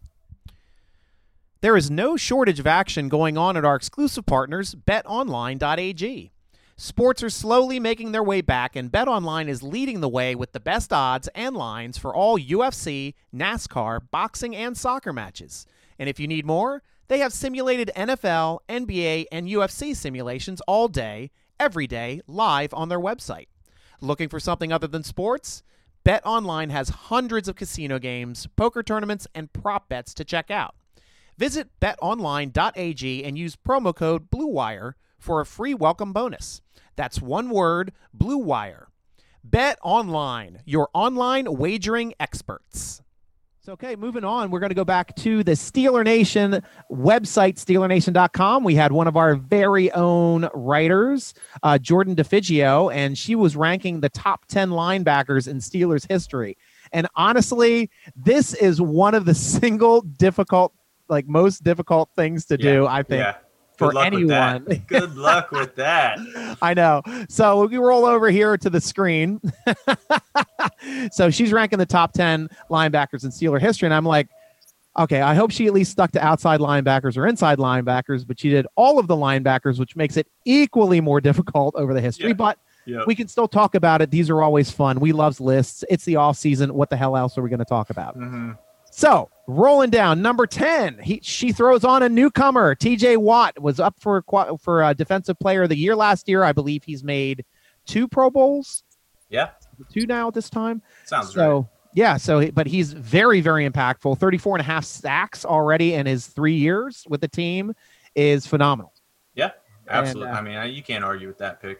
There is no shortage of action going on at our exclusive partners, betonline.ag. Sports are slowly making their way back, and BetOnline is leading the way with the best odds and lines for all UFC, NASCAR, boxing, and soccer matches. And if you need more, they have simulated NFL, NBA, and UFC simulations all day, every day, live on their website. Looking for something other than sports? BetOnline has hundreds of casino games, poker tournaments, and prop bets to check out. Visit betonline.ag and use promo code BLUEWIRE for a free welcome bonus. That's one word, BLUEWIRE. Bet Online, your online wagering experts. So, okay, moving on, we're going to go back to the Steeler Nation website, SteelerNation.com. We had one of our very own writers, uh, Jordan DeFigio, and she was ranking the top 10 linebackers in Steelers history. And honestly, this is one of the <laughs> single difficult, like most difficult things to do, I think, Yeah. For Good anyone. <laughs> Good luck with that. <laughs> I know. So we roll over here to the screen. <laughs> so she's ranking the top 10 linebackers in Steeler history. And I'm like, okay, I hope she at least stuck to outside linebackers or inside linebackers, but she did all of the linebackers, which makes it equally more difficult over the history. Yeah. But Yep. we can still talk about it. These are always fun. We loves lists. It's the off season. What the hell else are we going to talk about? Mhm. So rolling down number ten, he she throws on a newcomer. T.J. Watt was up for for uh, defensive player of the year last year. I believe he's made two Pro Bowls, Yeah. two now at this time. Sounds so right. yeah, so but he's very very impactful. 34 and a half sacks already in his three years with the team is phenomenal. Yeah. Absolutely. uh, I mean, you can't argue with that pick.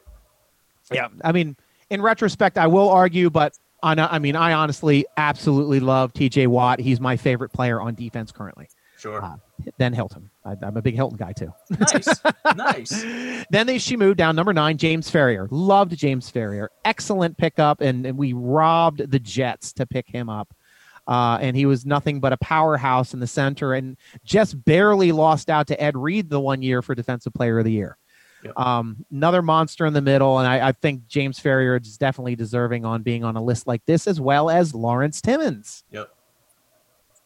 Yeah, I mean, in retrospect, I will argue, but on, I mean, I honestly absolutely love T.J. Watt. He's my favorite player on defense currently. Sure. Uh, Then Hilton. I, I'm a big Hilton guy too. nice. nice. <laughs> then they she moved down number nine, James Farrior. Loved James Farrior. Excellent pickup, and, and we robbed the Jets to pick him up. Uh, and he was nothing but a powerhouse in the center, and just barely lost out to Ed Reed the one year for Defensive Player of the Year. Yep. Um, another monster in the middle, and I, I think James Farrior is definitely deserving on being on a list like this, as well as Lawrence Timmons. Yep.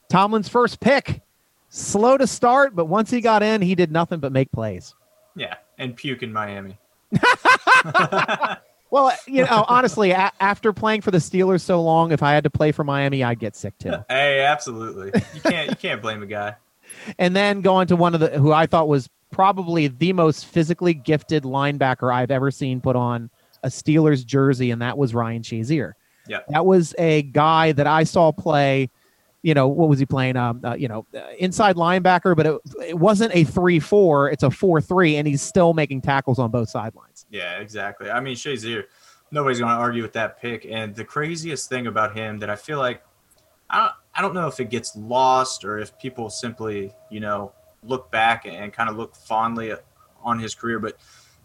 Tomlin's first pick, slow to start, but once he got in, he did nothing but make plays. Yeah. And puke in Miami. <laughs> Well, you know, honestly, a- after playing for the Steelers so long, if I had to play for Miami, I'd get sick too. <laughs> Hey, absolutely. You can't you can't blame a guy. and then going to one of the who I thought was probably the most physically gifted linebacker I've ever seen put on a Steelers jersey, and that was Ryan Shazier. Yeah. that was a guy that I saw play. You know, what was he playing? Um, uh, you know, uh, inside linebacker, but it, it wasn't a three-four; it's a four-three, and he's still making tackles on both sidelines. Yeah, exactly. I mean, Shazier, nobody's going to argue with that pick. And the craziest thing about him that I feel like I don't, I don't know if it gets lost or if people simply, you know, look back and kind of look fondly on his career, but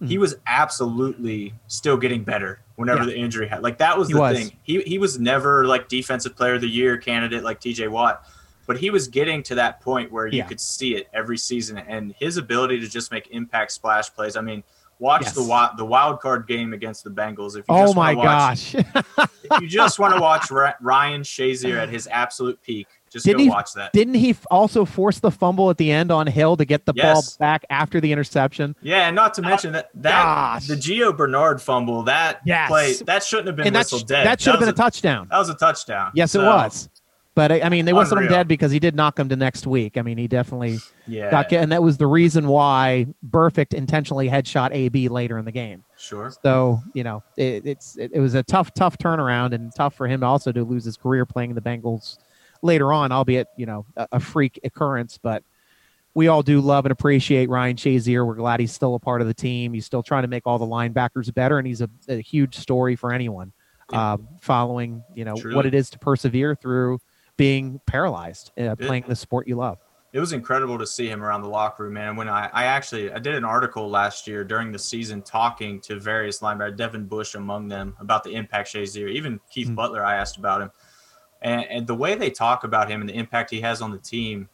he Mhm. was absolutely still getting better whenever Yeah. the injury had. Like that was He the was. thing. He he was never like defensive player of the year candidate like TJ Watt. But he was getting to that point where you Yeah. could see it every season, and his ability to just make impact splash plays. I mean, watch Yes. the the wild card game against the Bengals. If you Oh just my watch, gosh! if you just want to watch Ryan Shazier at his <laughs> absolute peak, just Didn't he- watch that. Didn't he also force the fumble at the end on Hill to get the Yes. ball back after the interception? Yeah, and not to ah, mention that that Gosh. the Gio Bernard fumble that Yes. play that shouldn't have been and that, whistled sh- dead. that should have been a touchdown. That was a touchdown. Yes, it was. But I mean, they whistled him Unreal. dead because he did knock him to next week. I mean, he definitely Yeah, got, and that was the reason why Burfict intentionally headshot AB later in the game. sure. So you know, it, it's it, it was a tough, tough turnaround, and tough for him also to lose his career playing the Bengals later on, albeit you know a, a freak occurrence. But we all do love and appreciate Ryan Shazier. We're glad he's still a part of the team. He's still trying to make all the linebackers better, and he's a, a huge story for anyone Yeah. um, following you know what it is to persevere through being paralyzed, uh, playing the sport you love. it was incredible to see him around the locker room, man. When I, I actually I did an article last year during the season talking to various linebackers, Devin Bush among them, about the impact Shazier, even Keith Mm. Butler. I asked about him, and, and the way they talk about him and the impact he has on the team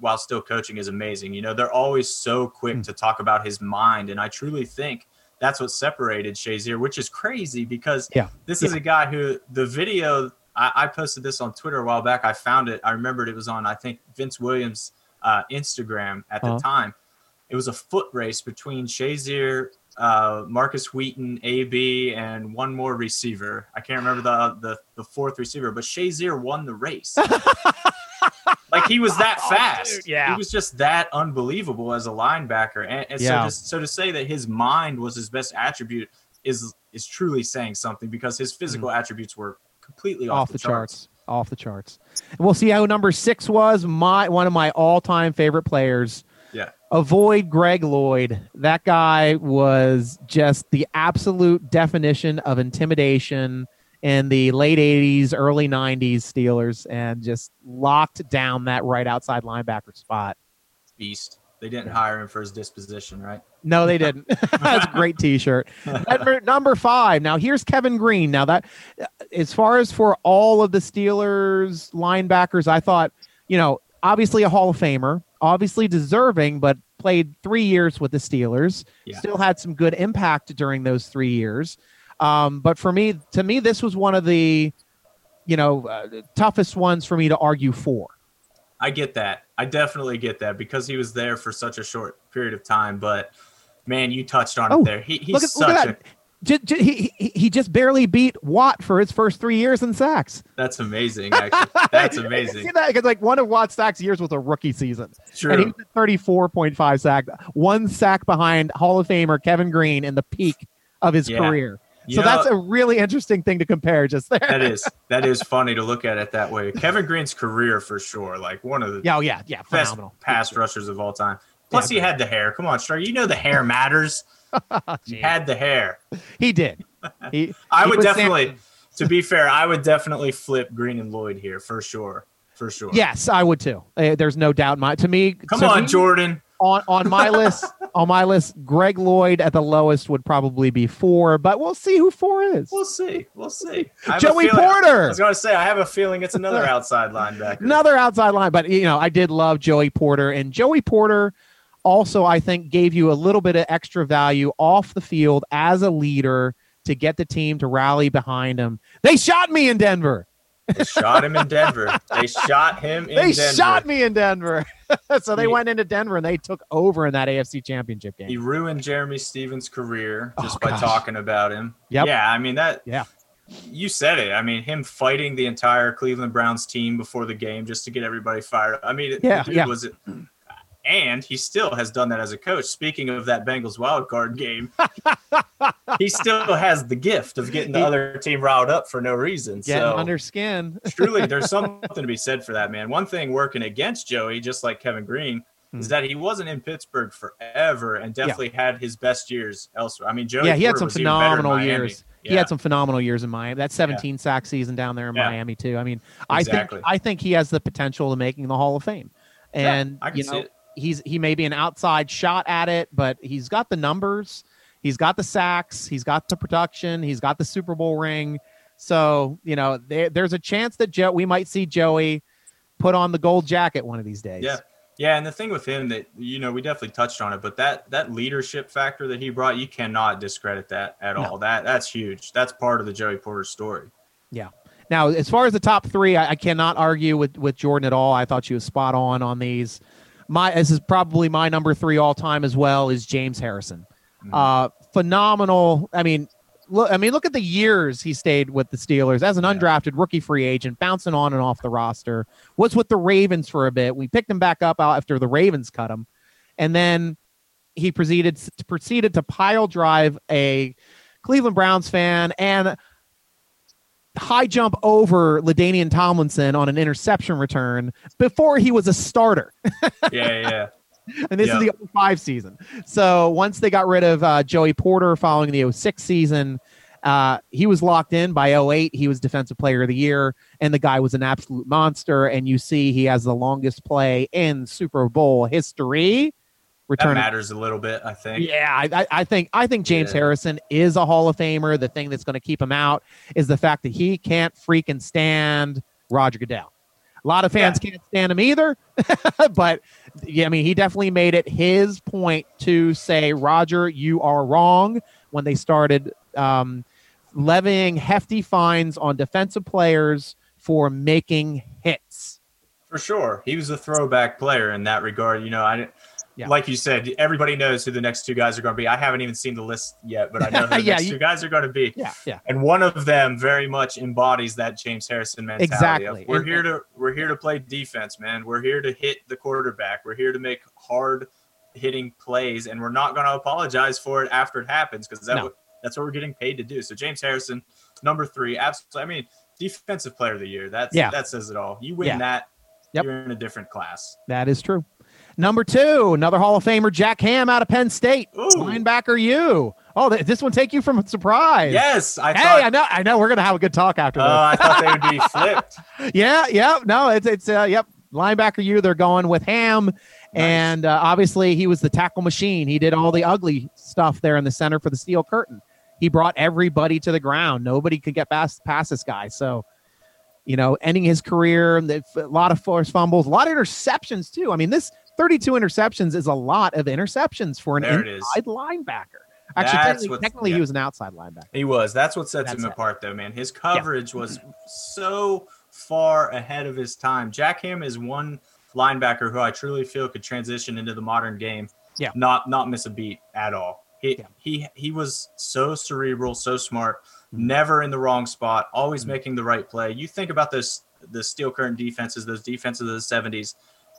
while still coaching is amazing. You know, they're always so quick Mm. to talk about his mind, and I truly think that's what separated Shazier, which is crazy because Yeah. this is a guy who the video I, I posted this on Twitter a while back. I found it. I remembered it was on I think Vince Williams' uh, Instagram at the Uh-huh. time. It was a foot race between Shazier, uh, Markus Wheaton, AB, and one more receiver. I can't remember the the, the fourth receiver, but Shazier won the race. <laughs> like he was that Oh, fast. dude, yeah. he was just that unbelievable as a linebacker. And, and Yeah. so, to, so to say that his mind was his best attribute is is truly saying something because his physical attributes were completely off, off the charts. off the charts. And we'll see how number six was. My one of my all-time favorite players. Avoid Greg Lloyd. That guy was just the absolute definition of intimidation in the late 80s, early 90s Steelers, and just locked down that right outside linebacker spot. Beast. They didn't hire him for his disposition, right? No, they didn't. <laughs> That's a great T-shirt. <laughs> number, number five. Now here's Kevin Greene. Now that, as far as for all of the Steelers linebackers, I thought, you know, obviously a Hall of Famer, obviously deserving, but played three years with the Steelers. Yeah. Still had some good impact during those three years. Um, but for me, to me, this was one of the, you know, uh, toughest ones for me to argue for. I get that. I definitely get that because he was there for such a short period of time. But man, you touched on Oh, it there. He, he's at, such a that. J- j- he, he, he just barely beat Watt for his first three years in sacks. that's amazing. Actually, that's <laughs> See amazing. that? Because like one of Watt's sacks years was a rookie season, and he True. was at thirty-four point five sack, one sack behind Hall of Famer Kevin Greene in the peak of his Yeah. career. You so know, that's a really interesting thing to compare. Just there. that is <laughs> that is funny to look at it that way. Kevin Greene's career for sure, like one of the yeah, oh, yeah, yeah, phenomenal. pass rushers of all time. Plus, Yeah. he had the hair. Come on, Star. You know the hair matters. <laughs> He had the hair. He did. He, <laughs> I he would definitely, Sam- to be fair, I would definitely flip Greene and Lloyd here for sure. For sure. Yes, I would too. Uh, there's no doubt. My to me, Come to on, me, Jordan. on on my <laughs> list on my list greg lloyd at the lowest would probably be four but we'll see who four is We'll see. We'll see. I have a joey feeling- I was going to say, I have a feeling it's another outside linebacker. another outside line but you know i did love joey porter and joey porter also i think gave you a little bit of extra value off the field as a leader to get the team to rally behind him they shot me in denver They shot him in Denver. They shot him in they Denver. shot me in denver <laughs> so they He- went into denver and they took over in that afc championship game He ruined Jerramy Stevens' career oh, just Oh, by gosh. talking about him. Yep. Yeah, I mean that. Yeah. You said it. I mean, him fighting the entire Cleveland Browns team before the game just to get everybody fired. up. I mean, Yeah, dude yeah. was it. And he still has done that as a coach. Speaking of that Bengals wild card game, <laughs> he still has the gift of getting the He- other team riled up for no reason. getting so under skin <laughs> truly <laughs> there's something to be said for that man one thing working against joey just like kevin greene is Hmm. that he wasn't in pittsburgh forever and definitely had his best years elsewhere i mean joey yeah, he had some was even better in phenomenal years. He had some phenomenal years in Miami. That 17 sack season down there in Yeah. Miami too. I mean, I think I think he has the potential to making the Hall of Fame. Yeah, And I can you see know, it. He's he may be an outside shot at it, but he's got the numbers, he's got the sacks, he's got the production, he's got the Super Bowl ring. So, you know, there, there's a chance that Joe we might see Joey put on the gold jacket one of these days. yeah yeah and the thing with him that you know we definitely touched on it but that that leadership factor that he brought you cannot discredit that at No. all that that's huge that's part of the joey porter story Yeah. Now, as far as the top three, I, I cannot argue with with Jordan at all. I thought she was spot on on these. My this is probably my number three all time as well is James Harrison. Mhm. Uh, phenomenal. I mean, look. I mean, look at the years he stayed with the Steelers as an Yeah. undrafted rookie free agent, bouncing on and off the roster. Was with the Ravens for a bit. We picked him back up after the Ravens cut him, and then he proceeded proceeded to pile drive a Cleveland Browns fan and high jump over LaDainian Tomlinson on an interception return before he was a starter. <laughs> yeah yeah And this Yeah. is the 05 season. So once they got rid of uh, Joey Porter following the 06 season, Uh, he was locked in by 08. He was defensive player of the year, and the guy was an absolute monster. And you see, he has the longest play in Super Bowl history. That matters a little bit, I think. yeah, I, I- think I think James Yeah. Harrison is a Hall of Famer. The thing that's going to keep him out is the fact that he can't freaking stand Roger Goodell. A lot of fans can't stand him either, <laughs> but yeah, I mean, he definitely made it his point to say, Roger, you are wrong. When they started um, levying hefty fines on defensive players for making hits. For sure. He was a throwback player in that regard. You know, I didn't Yeah. like you said, everybody knows who the next two guys are going to be. I haven't even seen the list yet, but I know <laughs> who the Yeah, next you- two guys are going to be. Yeah, yeah, And one of them very much embodies that James Harrison mentality. Exactly. Of, we're And- here to we're here to play defense, man. We're here to hit the quarterback. We're here to make hard hitting plays, and we're not going to apologize for it after it happens because that No. what- that's what we're getting paid to do. So James Harrison, number three, absolutely. I mean, defensive player of the year. That's Yeah. that says it all. You win Yeah. that, Yep. you're in a different class. that is true. Number two, another Hall of Famer, Jack Ham out of Penn State. Ooh. Linebacker, you. Oh, th- this one take you from surprise. Yes, I Hey, thought. I know, I know. We're gonna have a good talk after this. Oh, I thought they would be <laughs> flipped. yeah, yeah. No, it's it's uh, yep. Linebacker, you. They're going with Ham, and uh, obviously he was the tackle machine. He did all the ugly stuff there in the center for the steel curtain. He brought everybody to the ground. Nobody could get past past this guy. So, you know, ending his career, a lot of forced fumbles, a lot of interceptions too. I mean, this 32 interceptions is a lot of interceptions for an There inside linebacker. Actually, technically, technically yeah. he was an outside linebacker. He was. That's what sets That's him it. apart, though, man. His coverage was so far ahead of his time. Jack Ham is one linebacker who I truly feel could transition into the modern game. Yeah. Not not miss a beat at all. He Yeah. he he was so cerebral, so smart, Mhm. never in the wrong spot, always Mhm. making the right play. You think about those the steel curtain defenses, those defenses of the 70s.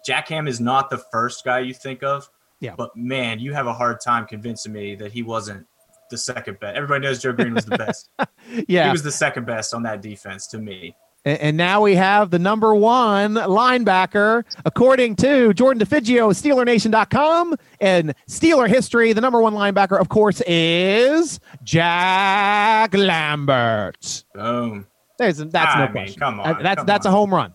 Jack Ham is not the first guy you think of. Yeah. But man, you have a hard time convincing me that he wasn't the second best. Everybody knows Joe Greene was the best. <laughs> Yeah, He was the second best on that defense to me. And, and now we have the number one linebacker, according to Jordan DeFigio, SteelerNation.com. And Steeler history, the number one linebacker, of course, is Jack Lambert. Boom. There's, that's I no mean, question. come on, Uh, that's come that's on. a home run.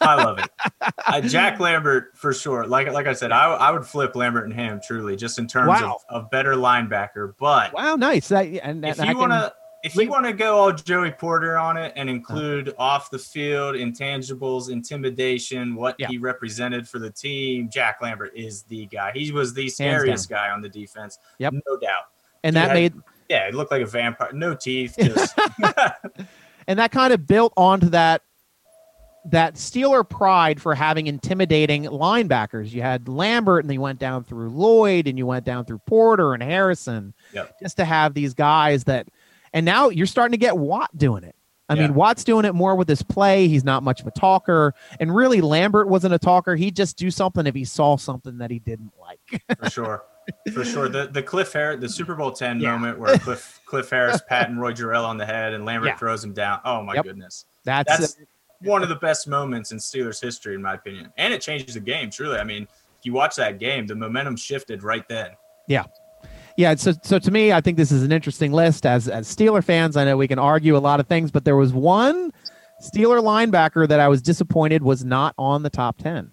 I love it. <laughs> Uh, Jack Lambert for sure. Like like I said, I, I would flip Lambert and him truly, just in terms Wow. of, of better linebacker. But Wow, nice. That, and if and I you want to if you want to go all Joey Porter on it and include off the field intangibles, intimidation, what Yeah. he represented for the team, Jack Lambert is the guy. He was the scariest guy on the defense. Yep. No doubt. and that Yeah. made Yeah, it looked like a vampire. No teeth. <laughs> Just <laughs> and that kind of built onto that that Steeler pride for having intimidating linebackers. You had Lambert, and you went down through Lloyd, and you went down through Porter and Harrison, Yep. just to have these guys that. And now you're starting to get Watt doing it. I Yeah. mean, Watt's doing it more with his play. He's not much of a talker, and really, Lambert wasn't a talker. He'd just do something if he saw something that he didn't like. for sure. For sure. The the Cliff Harris, the mm-hmm. Super Bowl 10 Yeah. moment where Cliff Cliff Harris <laughs> patting Roy Gerela on the head and Lambert Yeah. throws him down. Oh my Yep. goodness. That's, That's one of the best moments in Steelers history, in my opinion. And it changes the game, truly. I mean, if you watch that game, the momentum shifted right then. Yeah. Yeah, so so to me, I think this is an interesting list. As as Steeler fans, I know we can argue a lot of things, but there was one Steeler linebacker that I was disappointed was not on the top ten,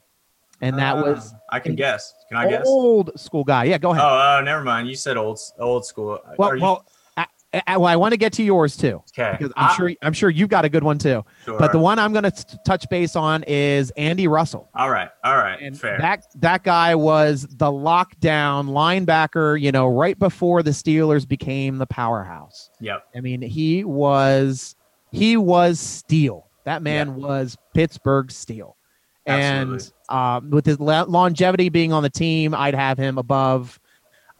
and that Ah, was I can guess. Can I guess? old school guy. Yeah, go ahead. oh, never mind. You said old old school. well, you- well, I, I, well, I want to get to yours too okay. because I'm Ah, sure I'm sure you've got a good one too. sure. But the one I'm going to touch base on is Andy Russell. all right, all right, And fair. that that guy was the lockdown linebacker, you know, right before the Steelers became the powerhouse. yep. I mean, he was he was steel. That man was Pittsburgh steel. And um, with his la- longevity being on the team, I'd have him above.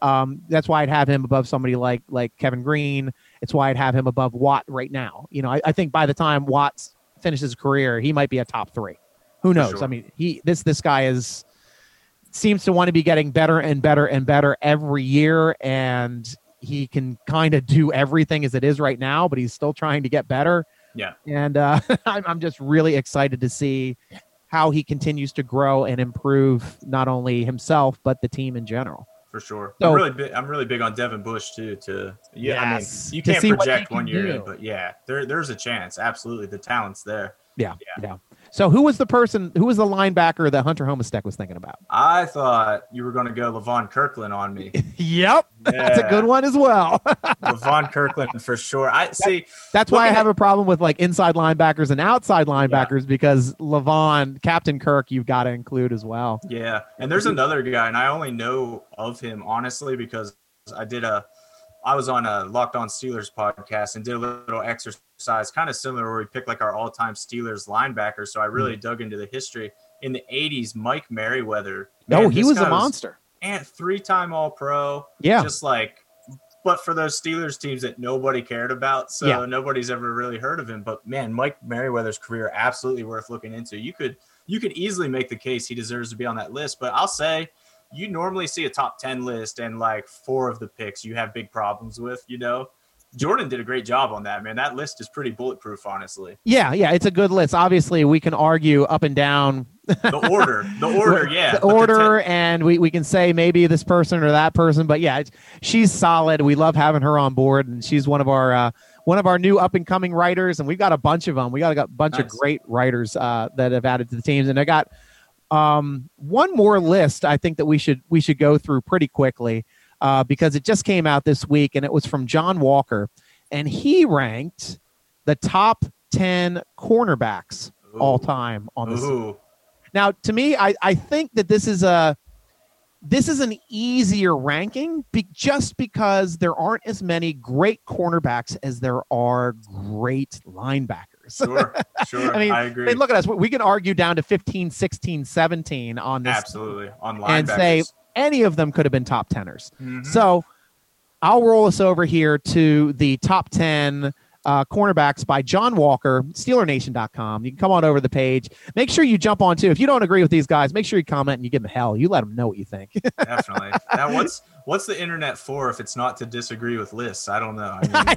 Um, that's why I'd have him above somebody like like Kevin Greene. It's why I'd have him above Watt right now. You know, I, I think by the time Watts finishes his career, he might be a top three. Who knows? sure. I mean, he this this guy is seems to want to be getting better and better and better every year, and he can kind of do everything as it is right now, but he's still trying to get better. Yeah. And uh, <laughs> I'm, I'm just really excited to see how he continues to grow and improve not only himself but the team in general. for sure. So- I'm really big. I'm really big on Devin Bush too. To yeah, Yes, I mean, you can't see what he project can one year, do. but yeah, there there's a chance. Absolutely, the talent's there. Yeah, Yeah. yeah. So who was the person? Who was the linebacker that Hunter Homistek was thinking about? I thought you were going to go Levon Kirkland on me. <laughs> yep, that's a good one as well. <laughs> Levon Kirkland for sure. I see. That's why I have a problem with like inside linebackers and outside linebackers because Levon, Captain Kirk, you've got to include as well. Yeah, and there's another guy, and I only know of him honestly because I did a, I was on a Locked On Steelers podcast and did a little exercise, kind of similar, where we picked like our all-time Steelers linebackers. So I really hmm. dug into the history. In the '80s, Mike Merriweather. No, man, he was a monster. and three-time All-Pro. Yeah, just like but for those Steelers teams that nobody cared about, so Yeah. nobody's ever really heard of him. But man, Mike Merriweather's career absolutely worth looking into. You could you could easily make the case he deserves to be on that list. But I'll say you normally see a top ten list and like four of the picks you have big problems with. You know, Jordan did a great job on that. Man, that list is pretty bulletproof, honestly. yeah, yeah. It's a good list. Obviously, we can argue up and down The order, the <laughs> order, yeah, the ten- order, and we, we can say maybe this person or that person, but yeah, she's solid. We love having her on board, and she's one of our uh, one of our new up and coming writers, and we've got a bunch of them. We got a bunch of great writers uh, that have added to the teams, and I got um, one more list. I think that we should we should go through pretty quickly uh, because it just came out this week, and it was from John Walker, and he ranked the top ten cornerbacks all time on this Ooh, now, to me, I, I think that this is a this is an easier ranking be, just because there aren't as many great cornerbacks as there are great linebackers. <laughs> sure, sure. I mean, I I agree. mean, look at us. We can argue down to 15, 16, 17 on this. absolutely on linebackers. And say any of them could have been top teners. Mhm. So I'll roll us over here to the top 10 uh, cornerbacks by John Walker, SteelerNation.com. You can come on over to the page. Make sure you jump on too. If you don't agree with these guys, make sure you comment and you give them hell. You let them know what you think. <laughs> Definitely. Now, what's what's the internet for if it's not to disagree with lists? I don't know. I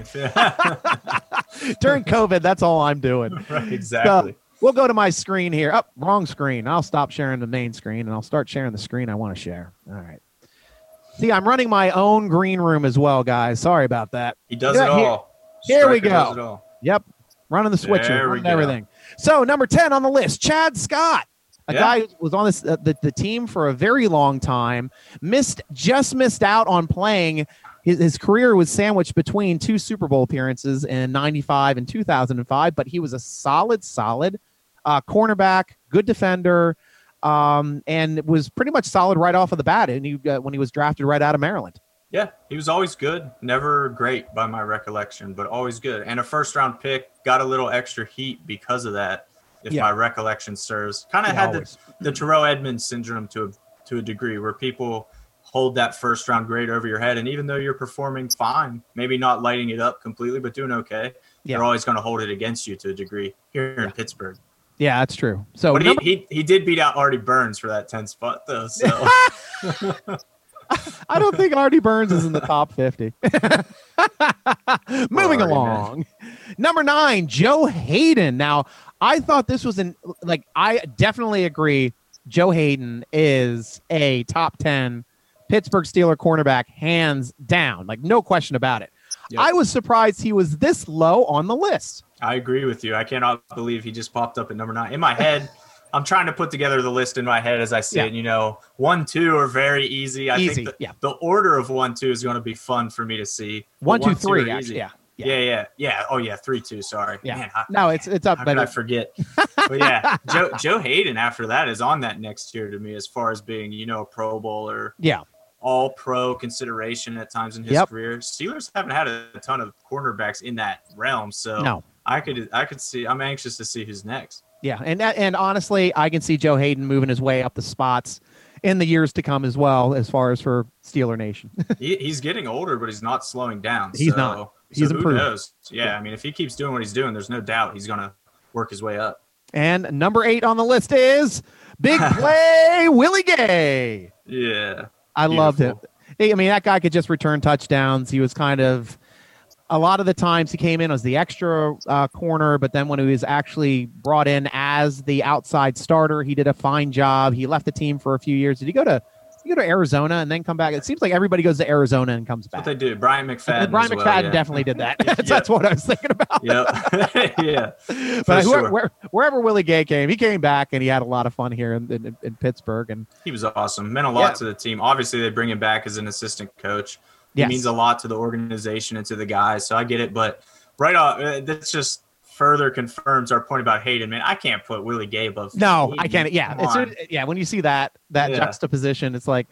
mean, <laughs> <laughs> During COVID, that's all I'm doing. <laughs> right, exactly. We'll go to my screen here. Up, wrong screen. I'll stop sharing the main screen and I'll start sharing the screen I want to share. All right. See, I'm running my own green room as well, guys. Sorry about that. He does Yeah, it here- all. here we Striker go. does it all. Yep. Running the switcher, running everything. So, number 10 on the list, Chad Scott. A Yeah. guy who was on this uh, the, the team for a very long time, missed just missed out on playing. His, his career was sandwiched between two Super Bowl appearances in 95 and 2005, but he was a solid, solid uh, cornerback, good defender, um, and was pretty much solid right off of the bat. And he, uh, when he was drafted right out of Maryland. Yeah, he was always good. Never great by my recollection, but always good. And a first round pick got a little extra heat because of that, if Yeah. my recollection serves. Kind of Yeah, had the, always. the Terrell Edmunds syndrome to a, to a degree where people hold that first round grade over your head. And even though you're performing fine, maybe not lighting it up completely, but doing okay, Yeah. they're always going to hold it against you to a degree here in Pittsburgh. Yeah, that's true. So, But he, number- he, he did beat out Artie Burns for that 10 spot, though. So <laughs> I don't think Artie Burns is in the top 50. <laughs> Moving along. Number nine, Joe Haden. Now, I thought this was an, like, I definitely agree. Joe Haden is a top 10 Pittsburgh Steeler cornerback, hands down. Like, no question about it. Yep. I was surprised he was this low on the list. I agree with you. I cannot believe he just popped up at number nine. In my head, I'm trying to put together the list in my head as I see Yeah. it. You know, one, two are very easy. I Easy, think the, yeah. the order of one, two is going to be fun for me to see. One, two, three, actually. Yeah. Yeah. Yeah, yeah, yeah. Oh, yeah, three, two. Sorry. Yeah. Man, I, No, it's it's up, how I forget? <laughs> but yeah, Joe Joe Haden after that is on that next tier to me as far as being, you know, a Pro Bowler, yeah. all pro consideration at times in his Yep. career. Steelers haven't had a, ton of cornerbacks in that realm. So No. I could I could see I'm anxious to see who's next. Yeah, and and honestly, I can see Joe Haden moving his way up the spots in the years to come as well, as far as for Steeler Nation. <laughs> he, he's getting older, but he's not slowing down. He's so, not. So He's who improved. knows? Yeah, I mean, if he keeps doing what he's doing, there's no doubt he's gonna work his way up. and number eight on the list is Big <laughs> Play Willie Gay. Yeah, I loved it. I mean, that guy could just return touchdowns. He was kind of a lot of the times he came in as the extra uh, corner, but then when he was actually brought in as the outside starter, he did a fine job. He left the team for a few years. Did he go to You go to Arizona and then come back. It seems like everybody goes to Arizona and comes back. What they do, Bryant McFadden. Bryant as well, McFadden yeah. definitely did that. Yeah. <laughs> That's what I was thinking about. Yep. <laughs> <laughs> yeah. but whoever, sure. where, wherever Willie Gay came, he came back and he had a lot of fun here in, in, in Pittsburgh. And He was awesome. Meant a lot Yeah. to the team. Obviously, they bring him back as an assistant coach. yes, It means a lot to the organization and to the guys. So I get it. But right off, uh, that's just further confirms our point about Haden. Man, I can't put Willie Gay above. no, Haden. I can't. Yeah, it's, yeah. When you see that that Yeah. juxtaposition, it's like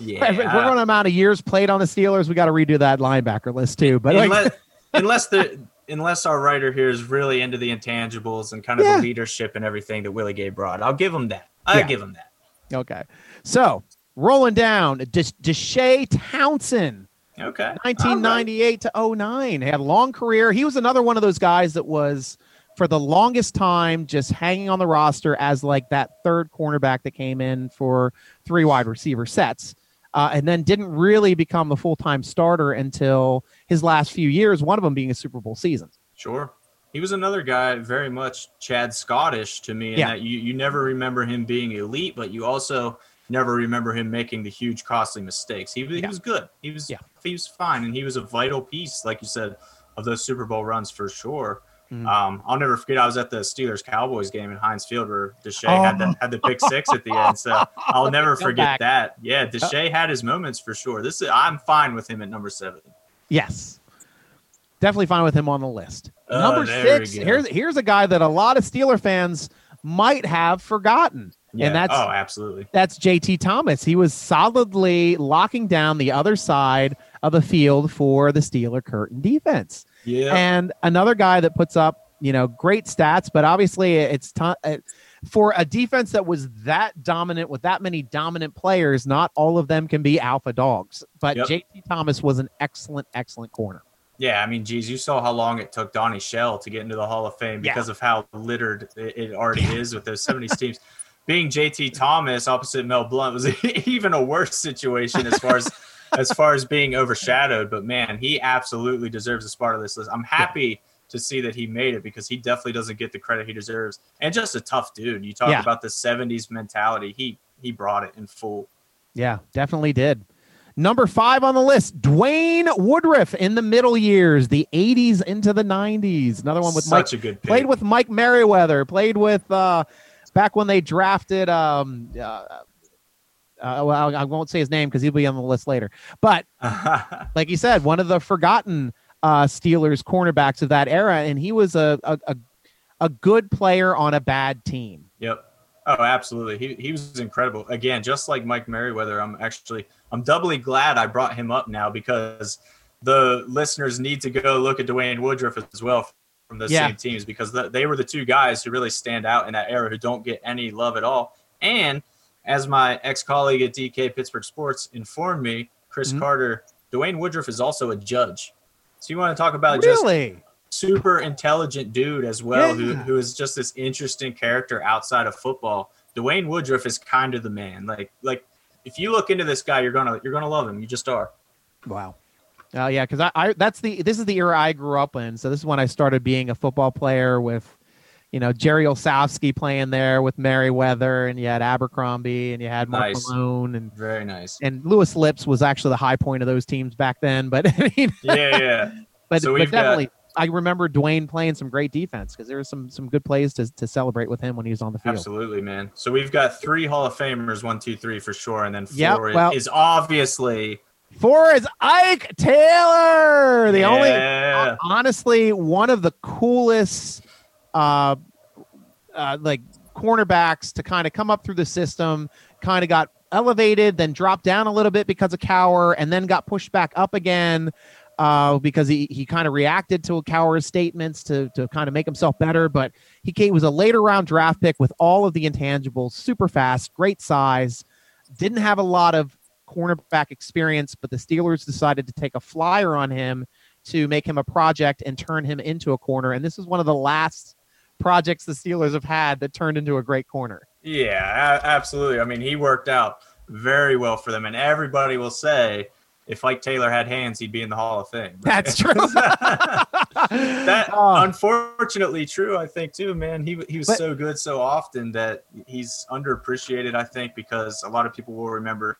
yeah. if we're running amount of years played on the Steelers, we got to redo that linebacker list too. But like, unless, <laughs> unless the unless our writer here is really into the intangibles and kind of Yeah. the leadership and everything that Willie Gay brought, I'll give him that. I Yeah. give him that. okay, so rolling down, Des- Deshea Townsend. Okay. 1998 to 09. Had a long career. He was another one of those guys that was for the longest time just hanging on the roster as like that third cornerback that came in for three wide receiver sets. Uh, and then didn't really become a full-time starter until his last few years, one of them being a Super Bowl season. Sure. He was another guy very much Chad Scottish to me in Yeah. that you, you never remember him being elite, but you also never remember him making the huge costly mistakes. He, he Yeah. was good. He was Yeah. He was fine and he was a vital piece, like you said, of those Super Bowl runs for sure. Mhm. Um, I'll never forget I was at the Steelers Cowboys game in Heinz Field where Deshea Oh. had the had the pick six at the end. So <laughs> I'll never forget back. that. Yeah, Deshea had his moments for sure. This is I'm fine with him at number seven. Yes. Definitely fine with him on the list. Oh, Number six, here's here's a guy that a lot of Steeler fans might have forgotten. Yeah. And that's oh, absolutely. that's JT Thomas. He was solidly locking down the other side of the field for the Steeler curtain defense. Yeah. And another guy that puts up, you know, great stats, but obviously it's t- uh, for a defense that was that dominant with that many dominant players, not all of them can be alpha dogs. But Yep. JT Thomas was an excellent, excellent corner. Yeah, I mean, geez, you saw how long it took Donnie Shell to get into the Hall of Fame Yeah. because of how littered it, it already is with those 70s teams. Being JT Thomas opposite Mel Blount was <laughs> even a worse situation as far as <laughs> as far as being overshadowed. But man, he absolutely deserves a spot on this list. I'm happy to see that he made it because he definitely doesn't get the credit he deserves. And just a tough dude. You talk Yeah. about the 70s mentality. He he brought it in full. Yeah, definitely did. Number five on the list, Dwayne Woodruff in the middle years, the 80s into the 90s. Another one with Mike Such a good pick. played with Mike Merriweather, played with uh back when they drafted um uh, uh well I won't say his name because he'll be on the list later. But <laughs> like you said, one of the forgotten uh Steelers cornerbacks of that era, and he was a a, a, a good player on a bad team. Yep. Oh, absolutely. He he was incredible. Again, just like Mike Merriweather, I'm actually I'm doubly glad I brought him up now because the listeners need to go look at Dwayne Woodruff as well from those Yeah. same teams because th- they were the two guys who really stand out in that era who don't get any love at all. And as my ex colleague at DK Pittsburgh Sports informed me, Chris Mhm. Carter, Dwayne Woodruff is also a judge. So you want to talk about just really? super intelligent dude as well, who, who is just this interesting character outside of football. Dwayne Woodruff is kind of the man. Like like if you look into this guy, you're gonna you're gonna love him. You just are. Wow. Oh yeah, because I, I that's the this is the era I grew up in. So this is when I started being a football player with, you know, Jerry Olsavsky playing there with Merriweather, and you had Abercrombie, and you had Mark Nice. Malone, and Very nice. and Louis Lipps was actually the high point of those teams back then. But <laughs> I mean, Yeah, yeah. <laughs> but, So but we've got- definitely, I remember Dwayne playing some great defense because there was some some good plays to to celebrate with him when he was on the field. Absolutely, man. So we've got three Hall of Famers, one, two, three for sure, and then four Yep, well- is obviously Four is Ike Taylor, the only honestly one of the coolest uh, uh like cornerbacks to kind of come up through the system kind of got elevated then dropped down a little bit because of Cowher and then got pushed back up again uh, because he, he kind of reacted to Cowher's statements to, to kind of make himself better. But he was a later round draft pick with all of the intangibles, super fast, great size, didn't have a lot of cornerback experience, but the Steelers decided to take a flyer on him to make him a project and turn him into a corner. And this is one of the last projects the Steelers have had that turned into a great corner. Yeah, absolutely. I mean, he worked out very well for them, and everybody will say if Ike Taylor had hands, he'd be in the Hall of Fame. That's <laughs> true. that <laughs> Oh. unfortunately true. I think too, man. He he was But- so good so often that he's underappreciated. I think because a lot of people will remember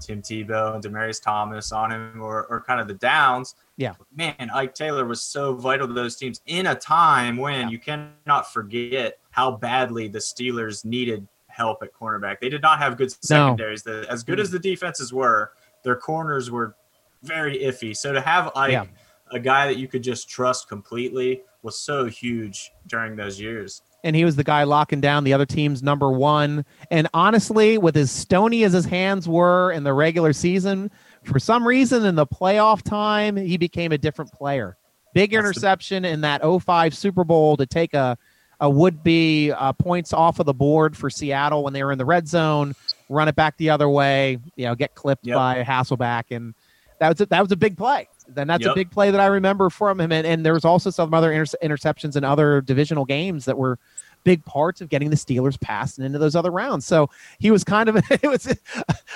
Tim Tebow and Demaryius Thomas on him, or or kind of the downs. Yeah. man, Ike Taylor was so vital to those teams in a time when Yeah. you cannot forget how badly the Steelers needed help at cornerback. They did not have good secondaries. The, as good as the defenses were, their corners were very iffy. So to have Ike, Yeah. a guy that you could just trust completely, was so huge during those years. And he was the guy locking down the other team's number one. And honestly, with as stony as his hands were in the regular season, for some reason in the playoff time, he became a different player. Big That's the- interception in that 05 Super Bowl to take a, a would be uh, points off of the board for Seattle when they were in the red zone, run it back the other way, you know, get clipped Yep. by Hasselbeck. And that was a, that was a big play. Then that's a big play that I remember from him. And, and there was also some other inter- interceptions in other divisional games that were big parts of getting the Steelers past and into those other rounds. So he was kind of <laughs> it was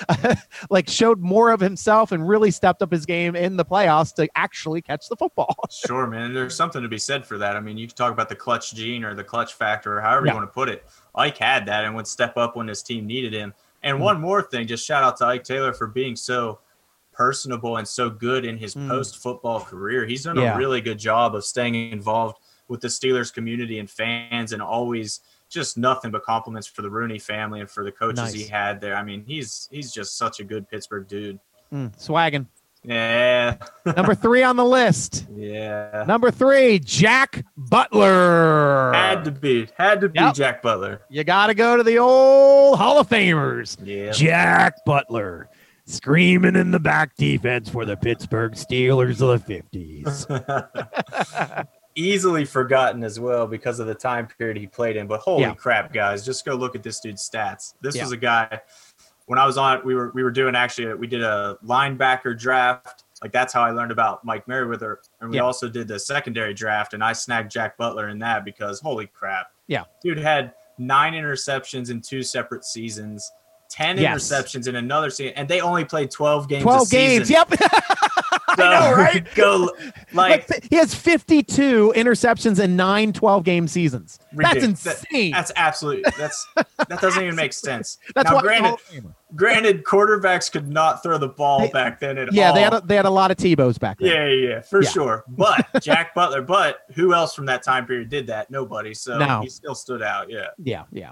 <laughs> like showed more of himself and really stepped up his game in the playoffs to actually catch the football. <laughs> Sure, man. There's something to be said for that. I mean, you can talk about the clutch gene or the clutch factor, or however Yeah. you want to put it. Ike had that and would step up when his team needed him. And Mm. one more thing, just shout out to Ike Taylor for being so personable and so good in his Mm. post football career. He's done Yeah. a really good job of staying involved with the Steelers community and fans and always just nothing but compliments for the Rooney family and for the coaches he had there. I mean, he's he's just such a good Pittsburgh dude. Mm, swagging. Yeah. Number <laughs> three on the list. yeah. Number three, Jack Butler. Had to be, had to be Yep. Jack Butler. You got to go to the old Hall of Famers. Yeah. Jack Butler screaming in the back defense for the Pittsburgh Steelers of the 50s. <laughs> <laughs> Easily forgotten as well because of the time period he played in. But holy Yeah. crap, guys, just go look at this dude's stats. This Yeah. was a guy when I was on we were we were doing actually we did a linebacker draft. Like that's how I learned about Mike Merriweather. And we Yeah. also did the secondary draft and I snagged Jack Butler in that because holy crap. Yeah. Dude had nine interceptions in two separate seasons. 10 Yes. interceptions in another season, and they only played 12 games. a 12 games. Yep. <laughs> I know, right? <laughs> Go like Like, he has 52 interceptions in nine 12 game seasons. That's Ridiculous. That- insane. That's absolutely that's that doesn't even make sense. That's now, granted, granted, quarterbacks could not throw the ball They- back then at yeah, all. they had a, they had a lot of Tebows back then. yeah, yeah, yeah, for Yeah. sure. But Jack Butler, but who else from that time period did that? Nobody. So No. he still stood out. Yeah. Yeah, yeah.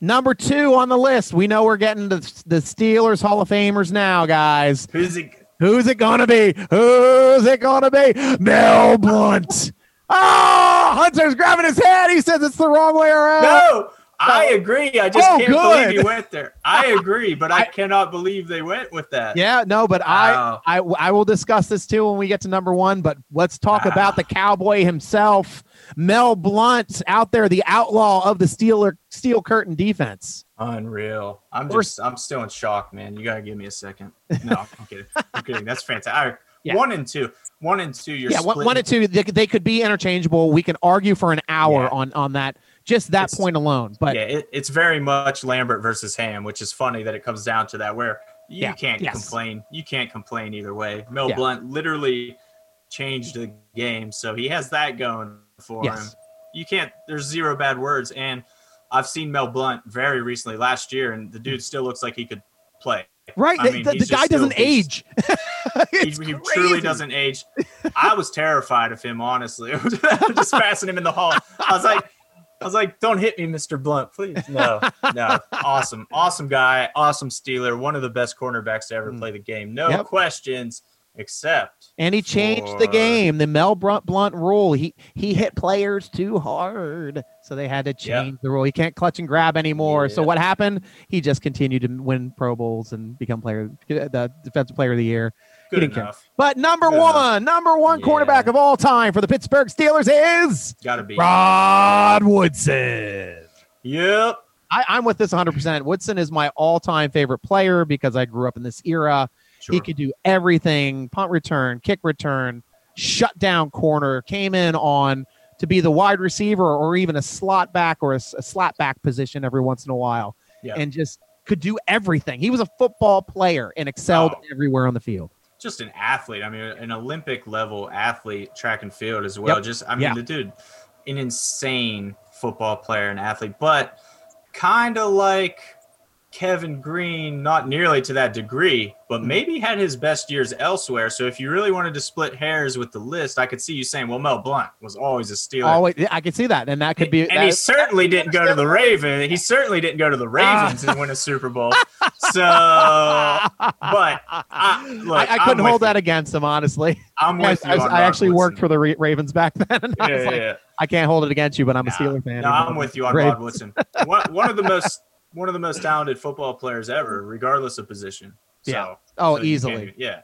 Number two on the list. We know we're getting to the Steelers Hall of Famers now, guys. Who's it? Who's it gonna be? Who's it gonna be? Mel Blount. Oh, Hunter's grabbing his head. He says it's the wrong way around. No, I agree. I just Oh, can't good. believe he went there. I <laughs> agree, but I, I- cannot believe they went with that. Yeah, no, but Wow. I, I I will discuss this too when we get to number one. But let's talk Ah. about the cowboy himself, Mel Blount, out there, the outlaw of the Steeler steel curtain defense. Unreal. I'm just I'm still in shock, man. You gotta give me a second. No, I'm <laughs> kidding. I'm kidding. That's fantastic. Yeah. One and two. One and two. You're yeah, one, splitting- one and two, they, they could be interchangeable. We can argue for an hour Yeah. on on that, just that It's- point alone. But yeah, it, it's very much Lambert versus Ham, which is funny that it comes down to that. Where you Yeah, can't yes. complain. You can't complain either way. Mel. Blount literally changed the game, so he has that going for him. You can't. There's zero bad words, and I've seen Mel Blount very recently last year, and the dude still looks like he could play. right. I the mean, the, the guy doesn't age. <laughs> He, he truly doesn't age. I was terrified of him, honestly. <laughs> just passing him in the hall. I was like, I was like, don't hit me, Mr. Blount, please. No, no. Awesome, awesome guy, awesome Steeler, one of the best cornerbacks to ever Mm. play the game. No Yep. questions, except And he changed the game. The Mel Blount, Blount rule. He he hit players too hard, so they had to change the rule. He can't clutch and grab anymore. So what happened? He just continued to win Pro Bowls and become player the defensive player of the year. good didn't care. enough. But number Good one, enough. number one Yeah. cornerback of all time for the Pittsburgh Steelers is Got to be. Rod Woodson. Yep. I, I'm with this 100%. Woodson is my all-time favorite player because I grew up in this era. Sure. He could do everything punt return, kick return, shut down corner, came in on to be the wide receiver or even a slot back or a slot back position every once in a while Yeah. and just could do everything. He was a football player and excelled Oh. everywhere on the field. just an athlete. I mean, an Olympic level athlete, track and field as well. Yep. Just, I mean, Yeah. the dude, an insane football player and athlete, but kind of like Kevin Greene, not nearly to that degree, Mm-hmm. but maybe had his best years elsewhere. So if you really wanted to split hairs with the list, I could see you saying, well, Mel Blount was always a Steeler. Always, I could see that, and that could be. and he that- certainly didn't go to the Raven. He certainly didn't go to the Ravens and win a Super Bowl. <laughs> So, but I, look, I, I couldn't hold you. that against him, honestly. I'm I, with you. I- on I actually worked for the Ra- Ravens back <laughs> then. Yeah, yeah, like, yeah. I can't hold it against you, but I'm a Nah, Steeler fan. No, I'm with you on Ravens. Rod Woodson. One, one of the most <laughs> one of the most talented football players ever, regardless of position. So, Yeah. Oh, so easily. Yeah.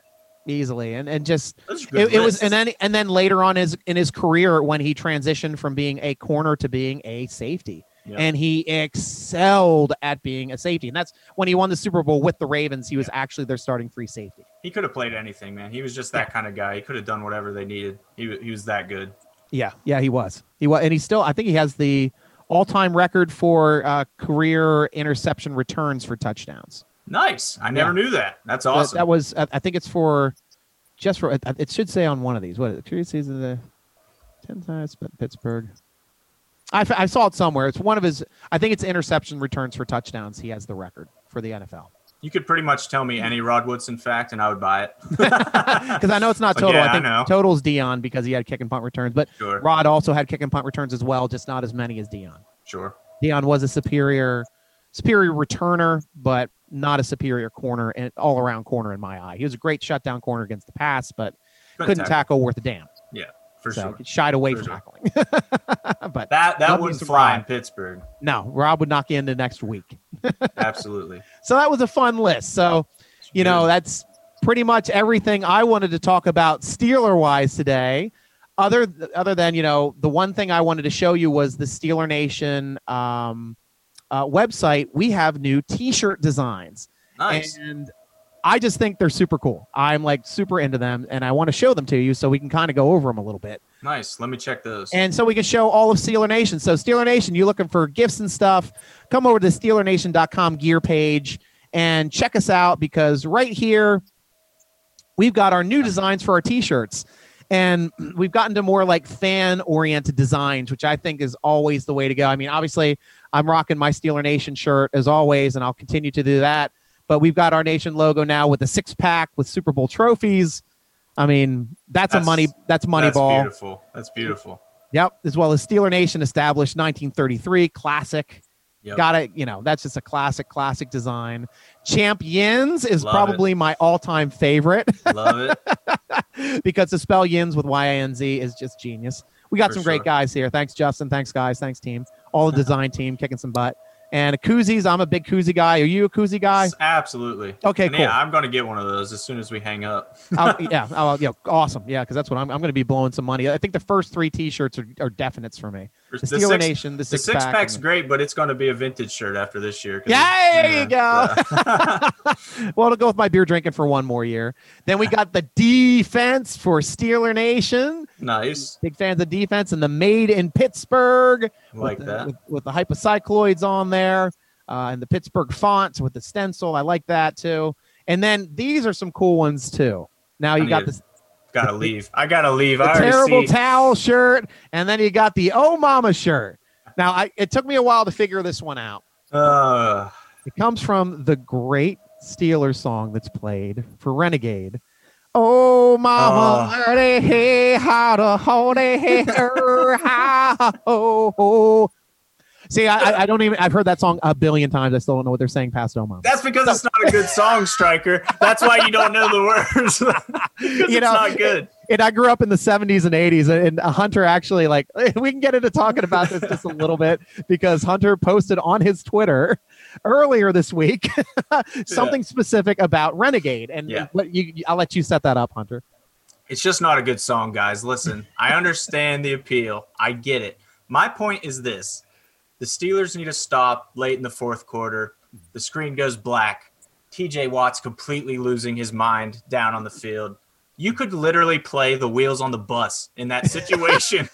easily, and and just That's a good it, it was, and then and then later on his in his career when he transitioned from being a corner to being a safety. Yeah. And he excelled at being a safety. And that's when he won the Super Bowl with the Ravens. He was actually their starting free safety. he could have played anything, man. He was just that kind of guy. He could have done whatever they needed. He, he was that good. Yeah, yeah, he was. He was, and he still. I think he has the all-time record for uh, career interception returns for touchdowns. Nice. I never knew that. That's awesome. That, was. I I think it's for just for. It should say on one of these. What is it? Career season of the ten times Pittsburgh. I, I saw it somewhere. It's one of his. I think it's interception returns for touchdowns. He has the record for the NFL. You could pretty much tell me hmm. any Rod Woodson fact, and I would buy it. <laughs> Because I know it's not <laughs> total. yeah, I I think know. total's Deion because he had kick and punt returns, but Sure. Rod also had kick and punt returns as well, just not as many as Deion. Sure. Deion was a superior superior returner, but not a superior corner and all around corner in my eye. He was a great shutdown corner against the pass, but couldn't tackle worth a damn. For so sure. shied away For from sure. tackling. <laughs> but That that wouldn't fly in Pittsburgh. no, Rod would knock you into next week. <laughs> Absolutely. So that was a fun list. So, you know, that's pretty much everything I wanted to talk about Steeler wise today. Other other than you know, the one thing I wanted to show you was the Steeler Nation um, uh, website. We have new T-shirt designs, nice. and I just think they're super cool. I'm like super into them, and I want to show them to you so we can kind of go over them a little bit. Nice. Let me check those. And so we can show all of Steeler Nation. So Steeler Nation, you looking for gifts and stuff, come over to the SteelerNation.com gear page and check us out because right here we've got our new designs for our t-shirts. And <clears throat> we've gotten to more like fan oriented designs, which I think is always the way to go. I mean, obviously, I'm rocking my Steeler Nation shirt as always, and I'll continue to do that. But we've got our nation logo now with the six pack with Super Bowl trophies. I mean, that's, a money that's money ball. That's ball. beautiful. That's beautiful. Yep, as well as Steeler Nation established 1933 classic. Yep. Got it. You know, that's just a classic, classic design. Champions is Love probably my all-time favorite Love it. <laughs> because to spell yins with Y I N Z is just genius. We got For some great guys here. Thanks, Justin. Thanks, guys. Thanks, team. All the <laughs> design team kicking some butt. And koozies, I'm a big koozie guy. Are you a koozie guy? Absolutely. Okay, And cool. Yeah, I'm gonna get one of those as soon as we hang up. <laughs> I'll- <laughs> yeah, oh, yeah, awesome. Yeah, because that's what I'm. I'm going to be blowing some money. I think the first three T-shirts are, are definites for me. The The Steeler six- Nation, the The six, six pack, pack's and- great, but it's going to be a vintage shirt after this year. Yeah, there you go. <laughs> <laughs> well, it'll go with my beer drinking for one more year. Then we got the defense for Steeler Nation. nice. Big fans of defense and the made in Pittsburgh Like with the, that. with, with the hypocycloids on there uh, and the Pittsburgh font with the stencil. I like that too. And then these are some cool ones too. Now you got this Gotta leave. I gotta leave. the I terrible see. towel shirt, and then you got the oh mama shirt. Now I it took me a while to figure this one out. Uh, It comes from the great Steelers song that's played for Renegade. Oh, mama, hey, how to hold it, hey, er, how, ho, ho. See, I, I- don't even. I've heard that song a billion times. I still don't know what they're saying past "Oh Mama." that's because it's not a good song, Striker. That's why you don't know the words. <laughs> You it's know, not good. And I grew up in the '70s and '80s, and Hunter actually like. <laughs> We can get into talking about this just a little bit because Hunter posted on his Twitter earlier this week <laughs> something specific about Renegade, and Yeah. you, I'll let you set that up, Hunter. It's just not a good song, guys. Listen, I understand the appeal. I get it. My point is this the Steelers need to stop late in the fourth quarter. The screen goes black. TJ Watt's completely losing his mind down on the field. You could literally play the wheels on the bus in that <laughs> situation.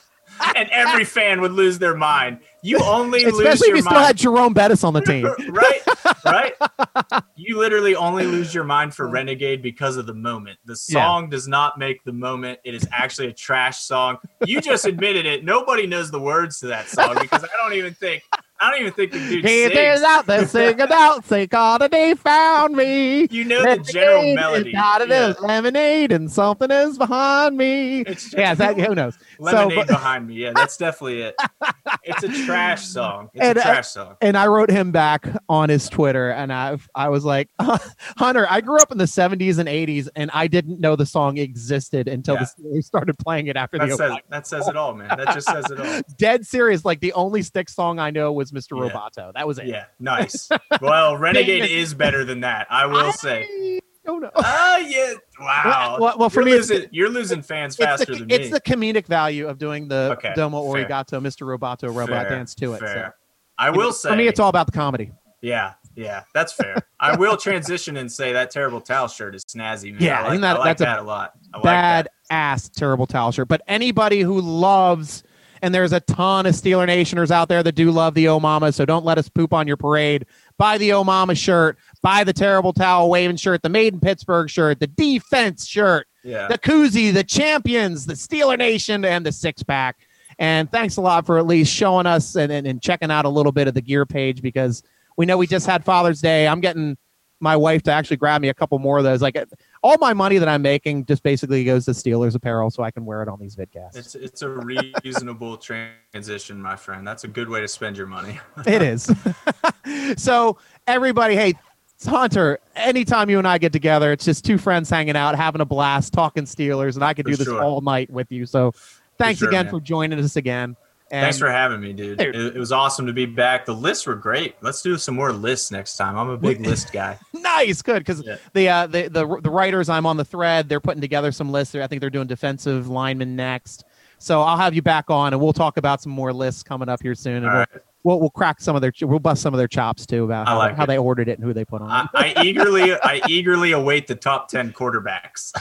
And every fan would lose their mind. You only lose Especially if you still had Jerome Bettis on the team. <laughs> right, right. You literally only lose your mind for Renegade because of the moment. The Yeah. song does not make the moment. It is actually a trash song. You just admitted it. Nobody knows the words to that song because I don't even think I don't even think the dude He sings. out there singing out, say, God, and he found me. You know the general melody. Not it Yeah. is lemonade, and something is behind me. It's just Yeah, that, who knows? Lemonade but- behind me. Yeah, that's definitely it. <laughs> It's a trash song. It's And, a trash song. and I wrote him back on his Twitter, and I I was like, <laughs> Hunter, I grew up in the '70s and '80s, and I didn't know the song existed until the Steelers started playing it after That the says Obama. that says it all, man. That just says it all. <laughs> Dead serious, like the only stick song I know was Mr. Yeah. Roboto. That was it. Yeah, nice. Well, Renegade is better than that. I will say. Don't know. <laughs> Oh yeah! Wow. Well, well, for you're me, losing, you're losing fans faster the, than me. it's the comedic value of doing the Okay, Domo fair. Arigato, Mr. Roboto robot Fair, dance to it. So. fair. I will say For me, it's all about the comedy. Yeah, yeah, that's fair. I will transition and say that terrible towel shirt is snazzy, man. Yeah, I like, that- I like that's a that a lot. I like Bad that. ass, terrible towel shirt. But anybody who loves, and there's a ton of Steeler Nationers out there that do love the Omama, so don't let us poop on your parade. Buy the Omama shirt, buy the terrible towel waving shirt, the Made in Pittsburgh shirt, the defense shirt, Yeah. the koozie, the champions, the Steeler Nation, and the six pack. And thanks a lot for at least showing us and, and, and checking out a little bit of the gear page because we know we just had Father's Day. I'm getting my wife to actually grab me a couple more of those. Like all my money that I'm making just basically goes to Steelers apparel so I can wear it on these vidcasts. It's it's a reasonable <laughs> transition, my friend. That's a good way to spend your money. it is. <laughs> <laughs> so everybody, hey, Hunter, anytime you and I get together, it's just two friends hanging out, having a blast, talking Steelers, and I could For do this sure. all night with you. So thanks sure, again man. for joining us again. And Thanks for having me, dude. Dude. It, it was awesome to be back. The lists were great. Let's do some more lists next time. I'm a big list guy. <laughs> nice, good because Yeah. the, uh, the the the writers I'm on the thread, they're putting together some lists. I think they're doing defensive linemen next. So I'll have you back on, and we'll talk about some more lists coming up here soon, and we'll, right. We'll we'll crack some of their we'll bust some of their chops too about how, like how they ordered it and who they put on. I, it. I <laughs> eagerly I eagerly await the top ten quarterbacks.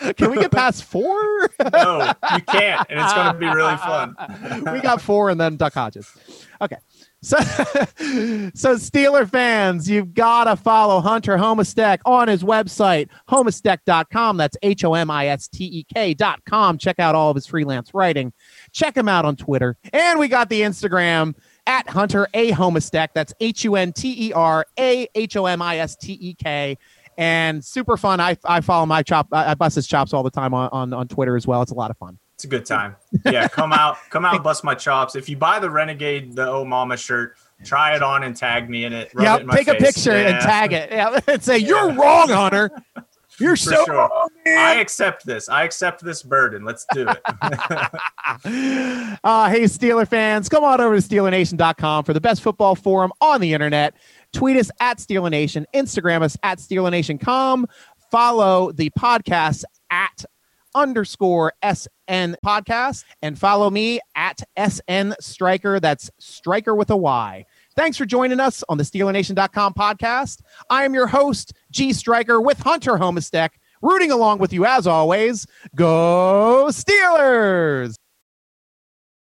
<laughs> Can we get past four? <laughs> no, you can't, and it's going to be really fun. we got four and then Duck Hodges. Okay. So, so Steeler fans, you've got to follow Hunter Homistek on his website, homistek.com. That's H O M I S T E K.com. Check out all of his freelance writing. Check him out on Twitter. And we got the Instagram at Hunter A Homistek. That's H U N T E R A H O M I S T E K. And super fun. I, I follow my chop. I, I bust his chops all the time on, on, on Twitter as well. It's a lot of fun. It's a good time. Yeah, come out, come out, and bust my chops. If you buy the Renegade, the Oh Mama shirt, try it on and tag me in it. Rub yeah, it in my take a face. picture and tag it. Yeah, <laughs> and say you're Yeah. wrong, Hunter. You're so sure. wrong. I accept this. I accept this burden. Let's do it. <laughs> uh, hey, Steeler fans, come on over to SteelerNation.com for the best football forum on the internet. Tweet us at Steeler Nation, Instagram us at SteelerNation.com. Follow the podcast at underscore SN podcast and follow me at SN Striker. That's Striker with a Y. Thanks for joining us on the SteelerNation.com podcast. I am your host, G Striker, with Hunter Homistek, rooting along with you as always. Go Steelers!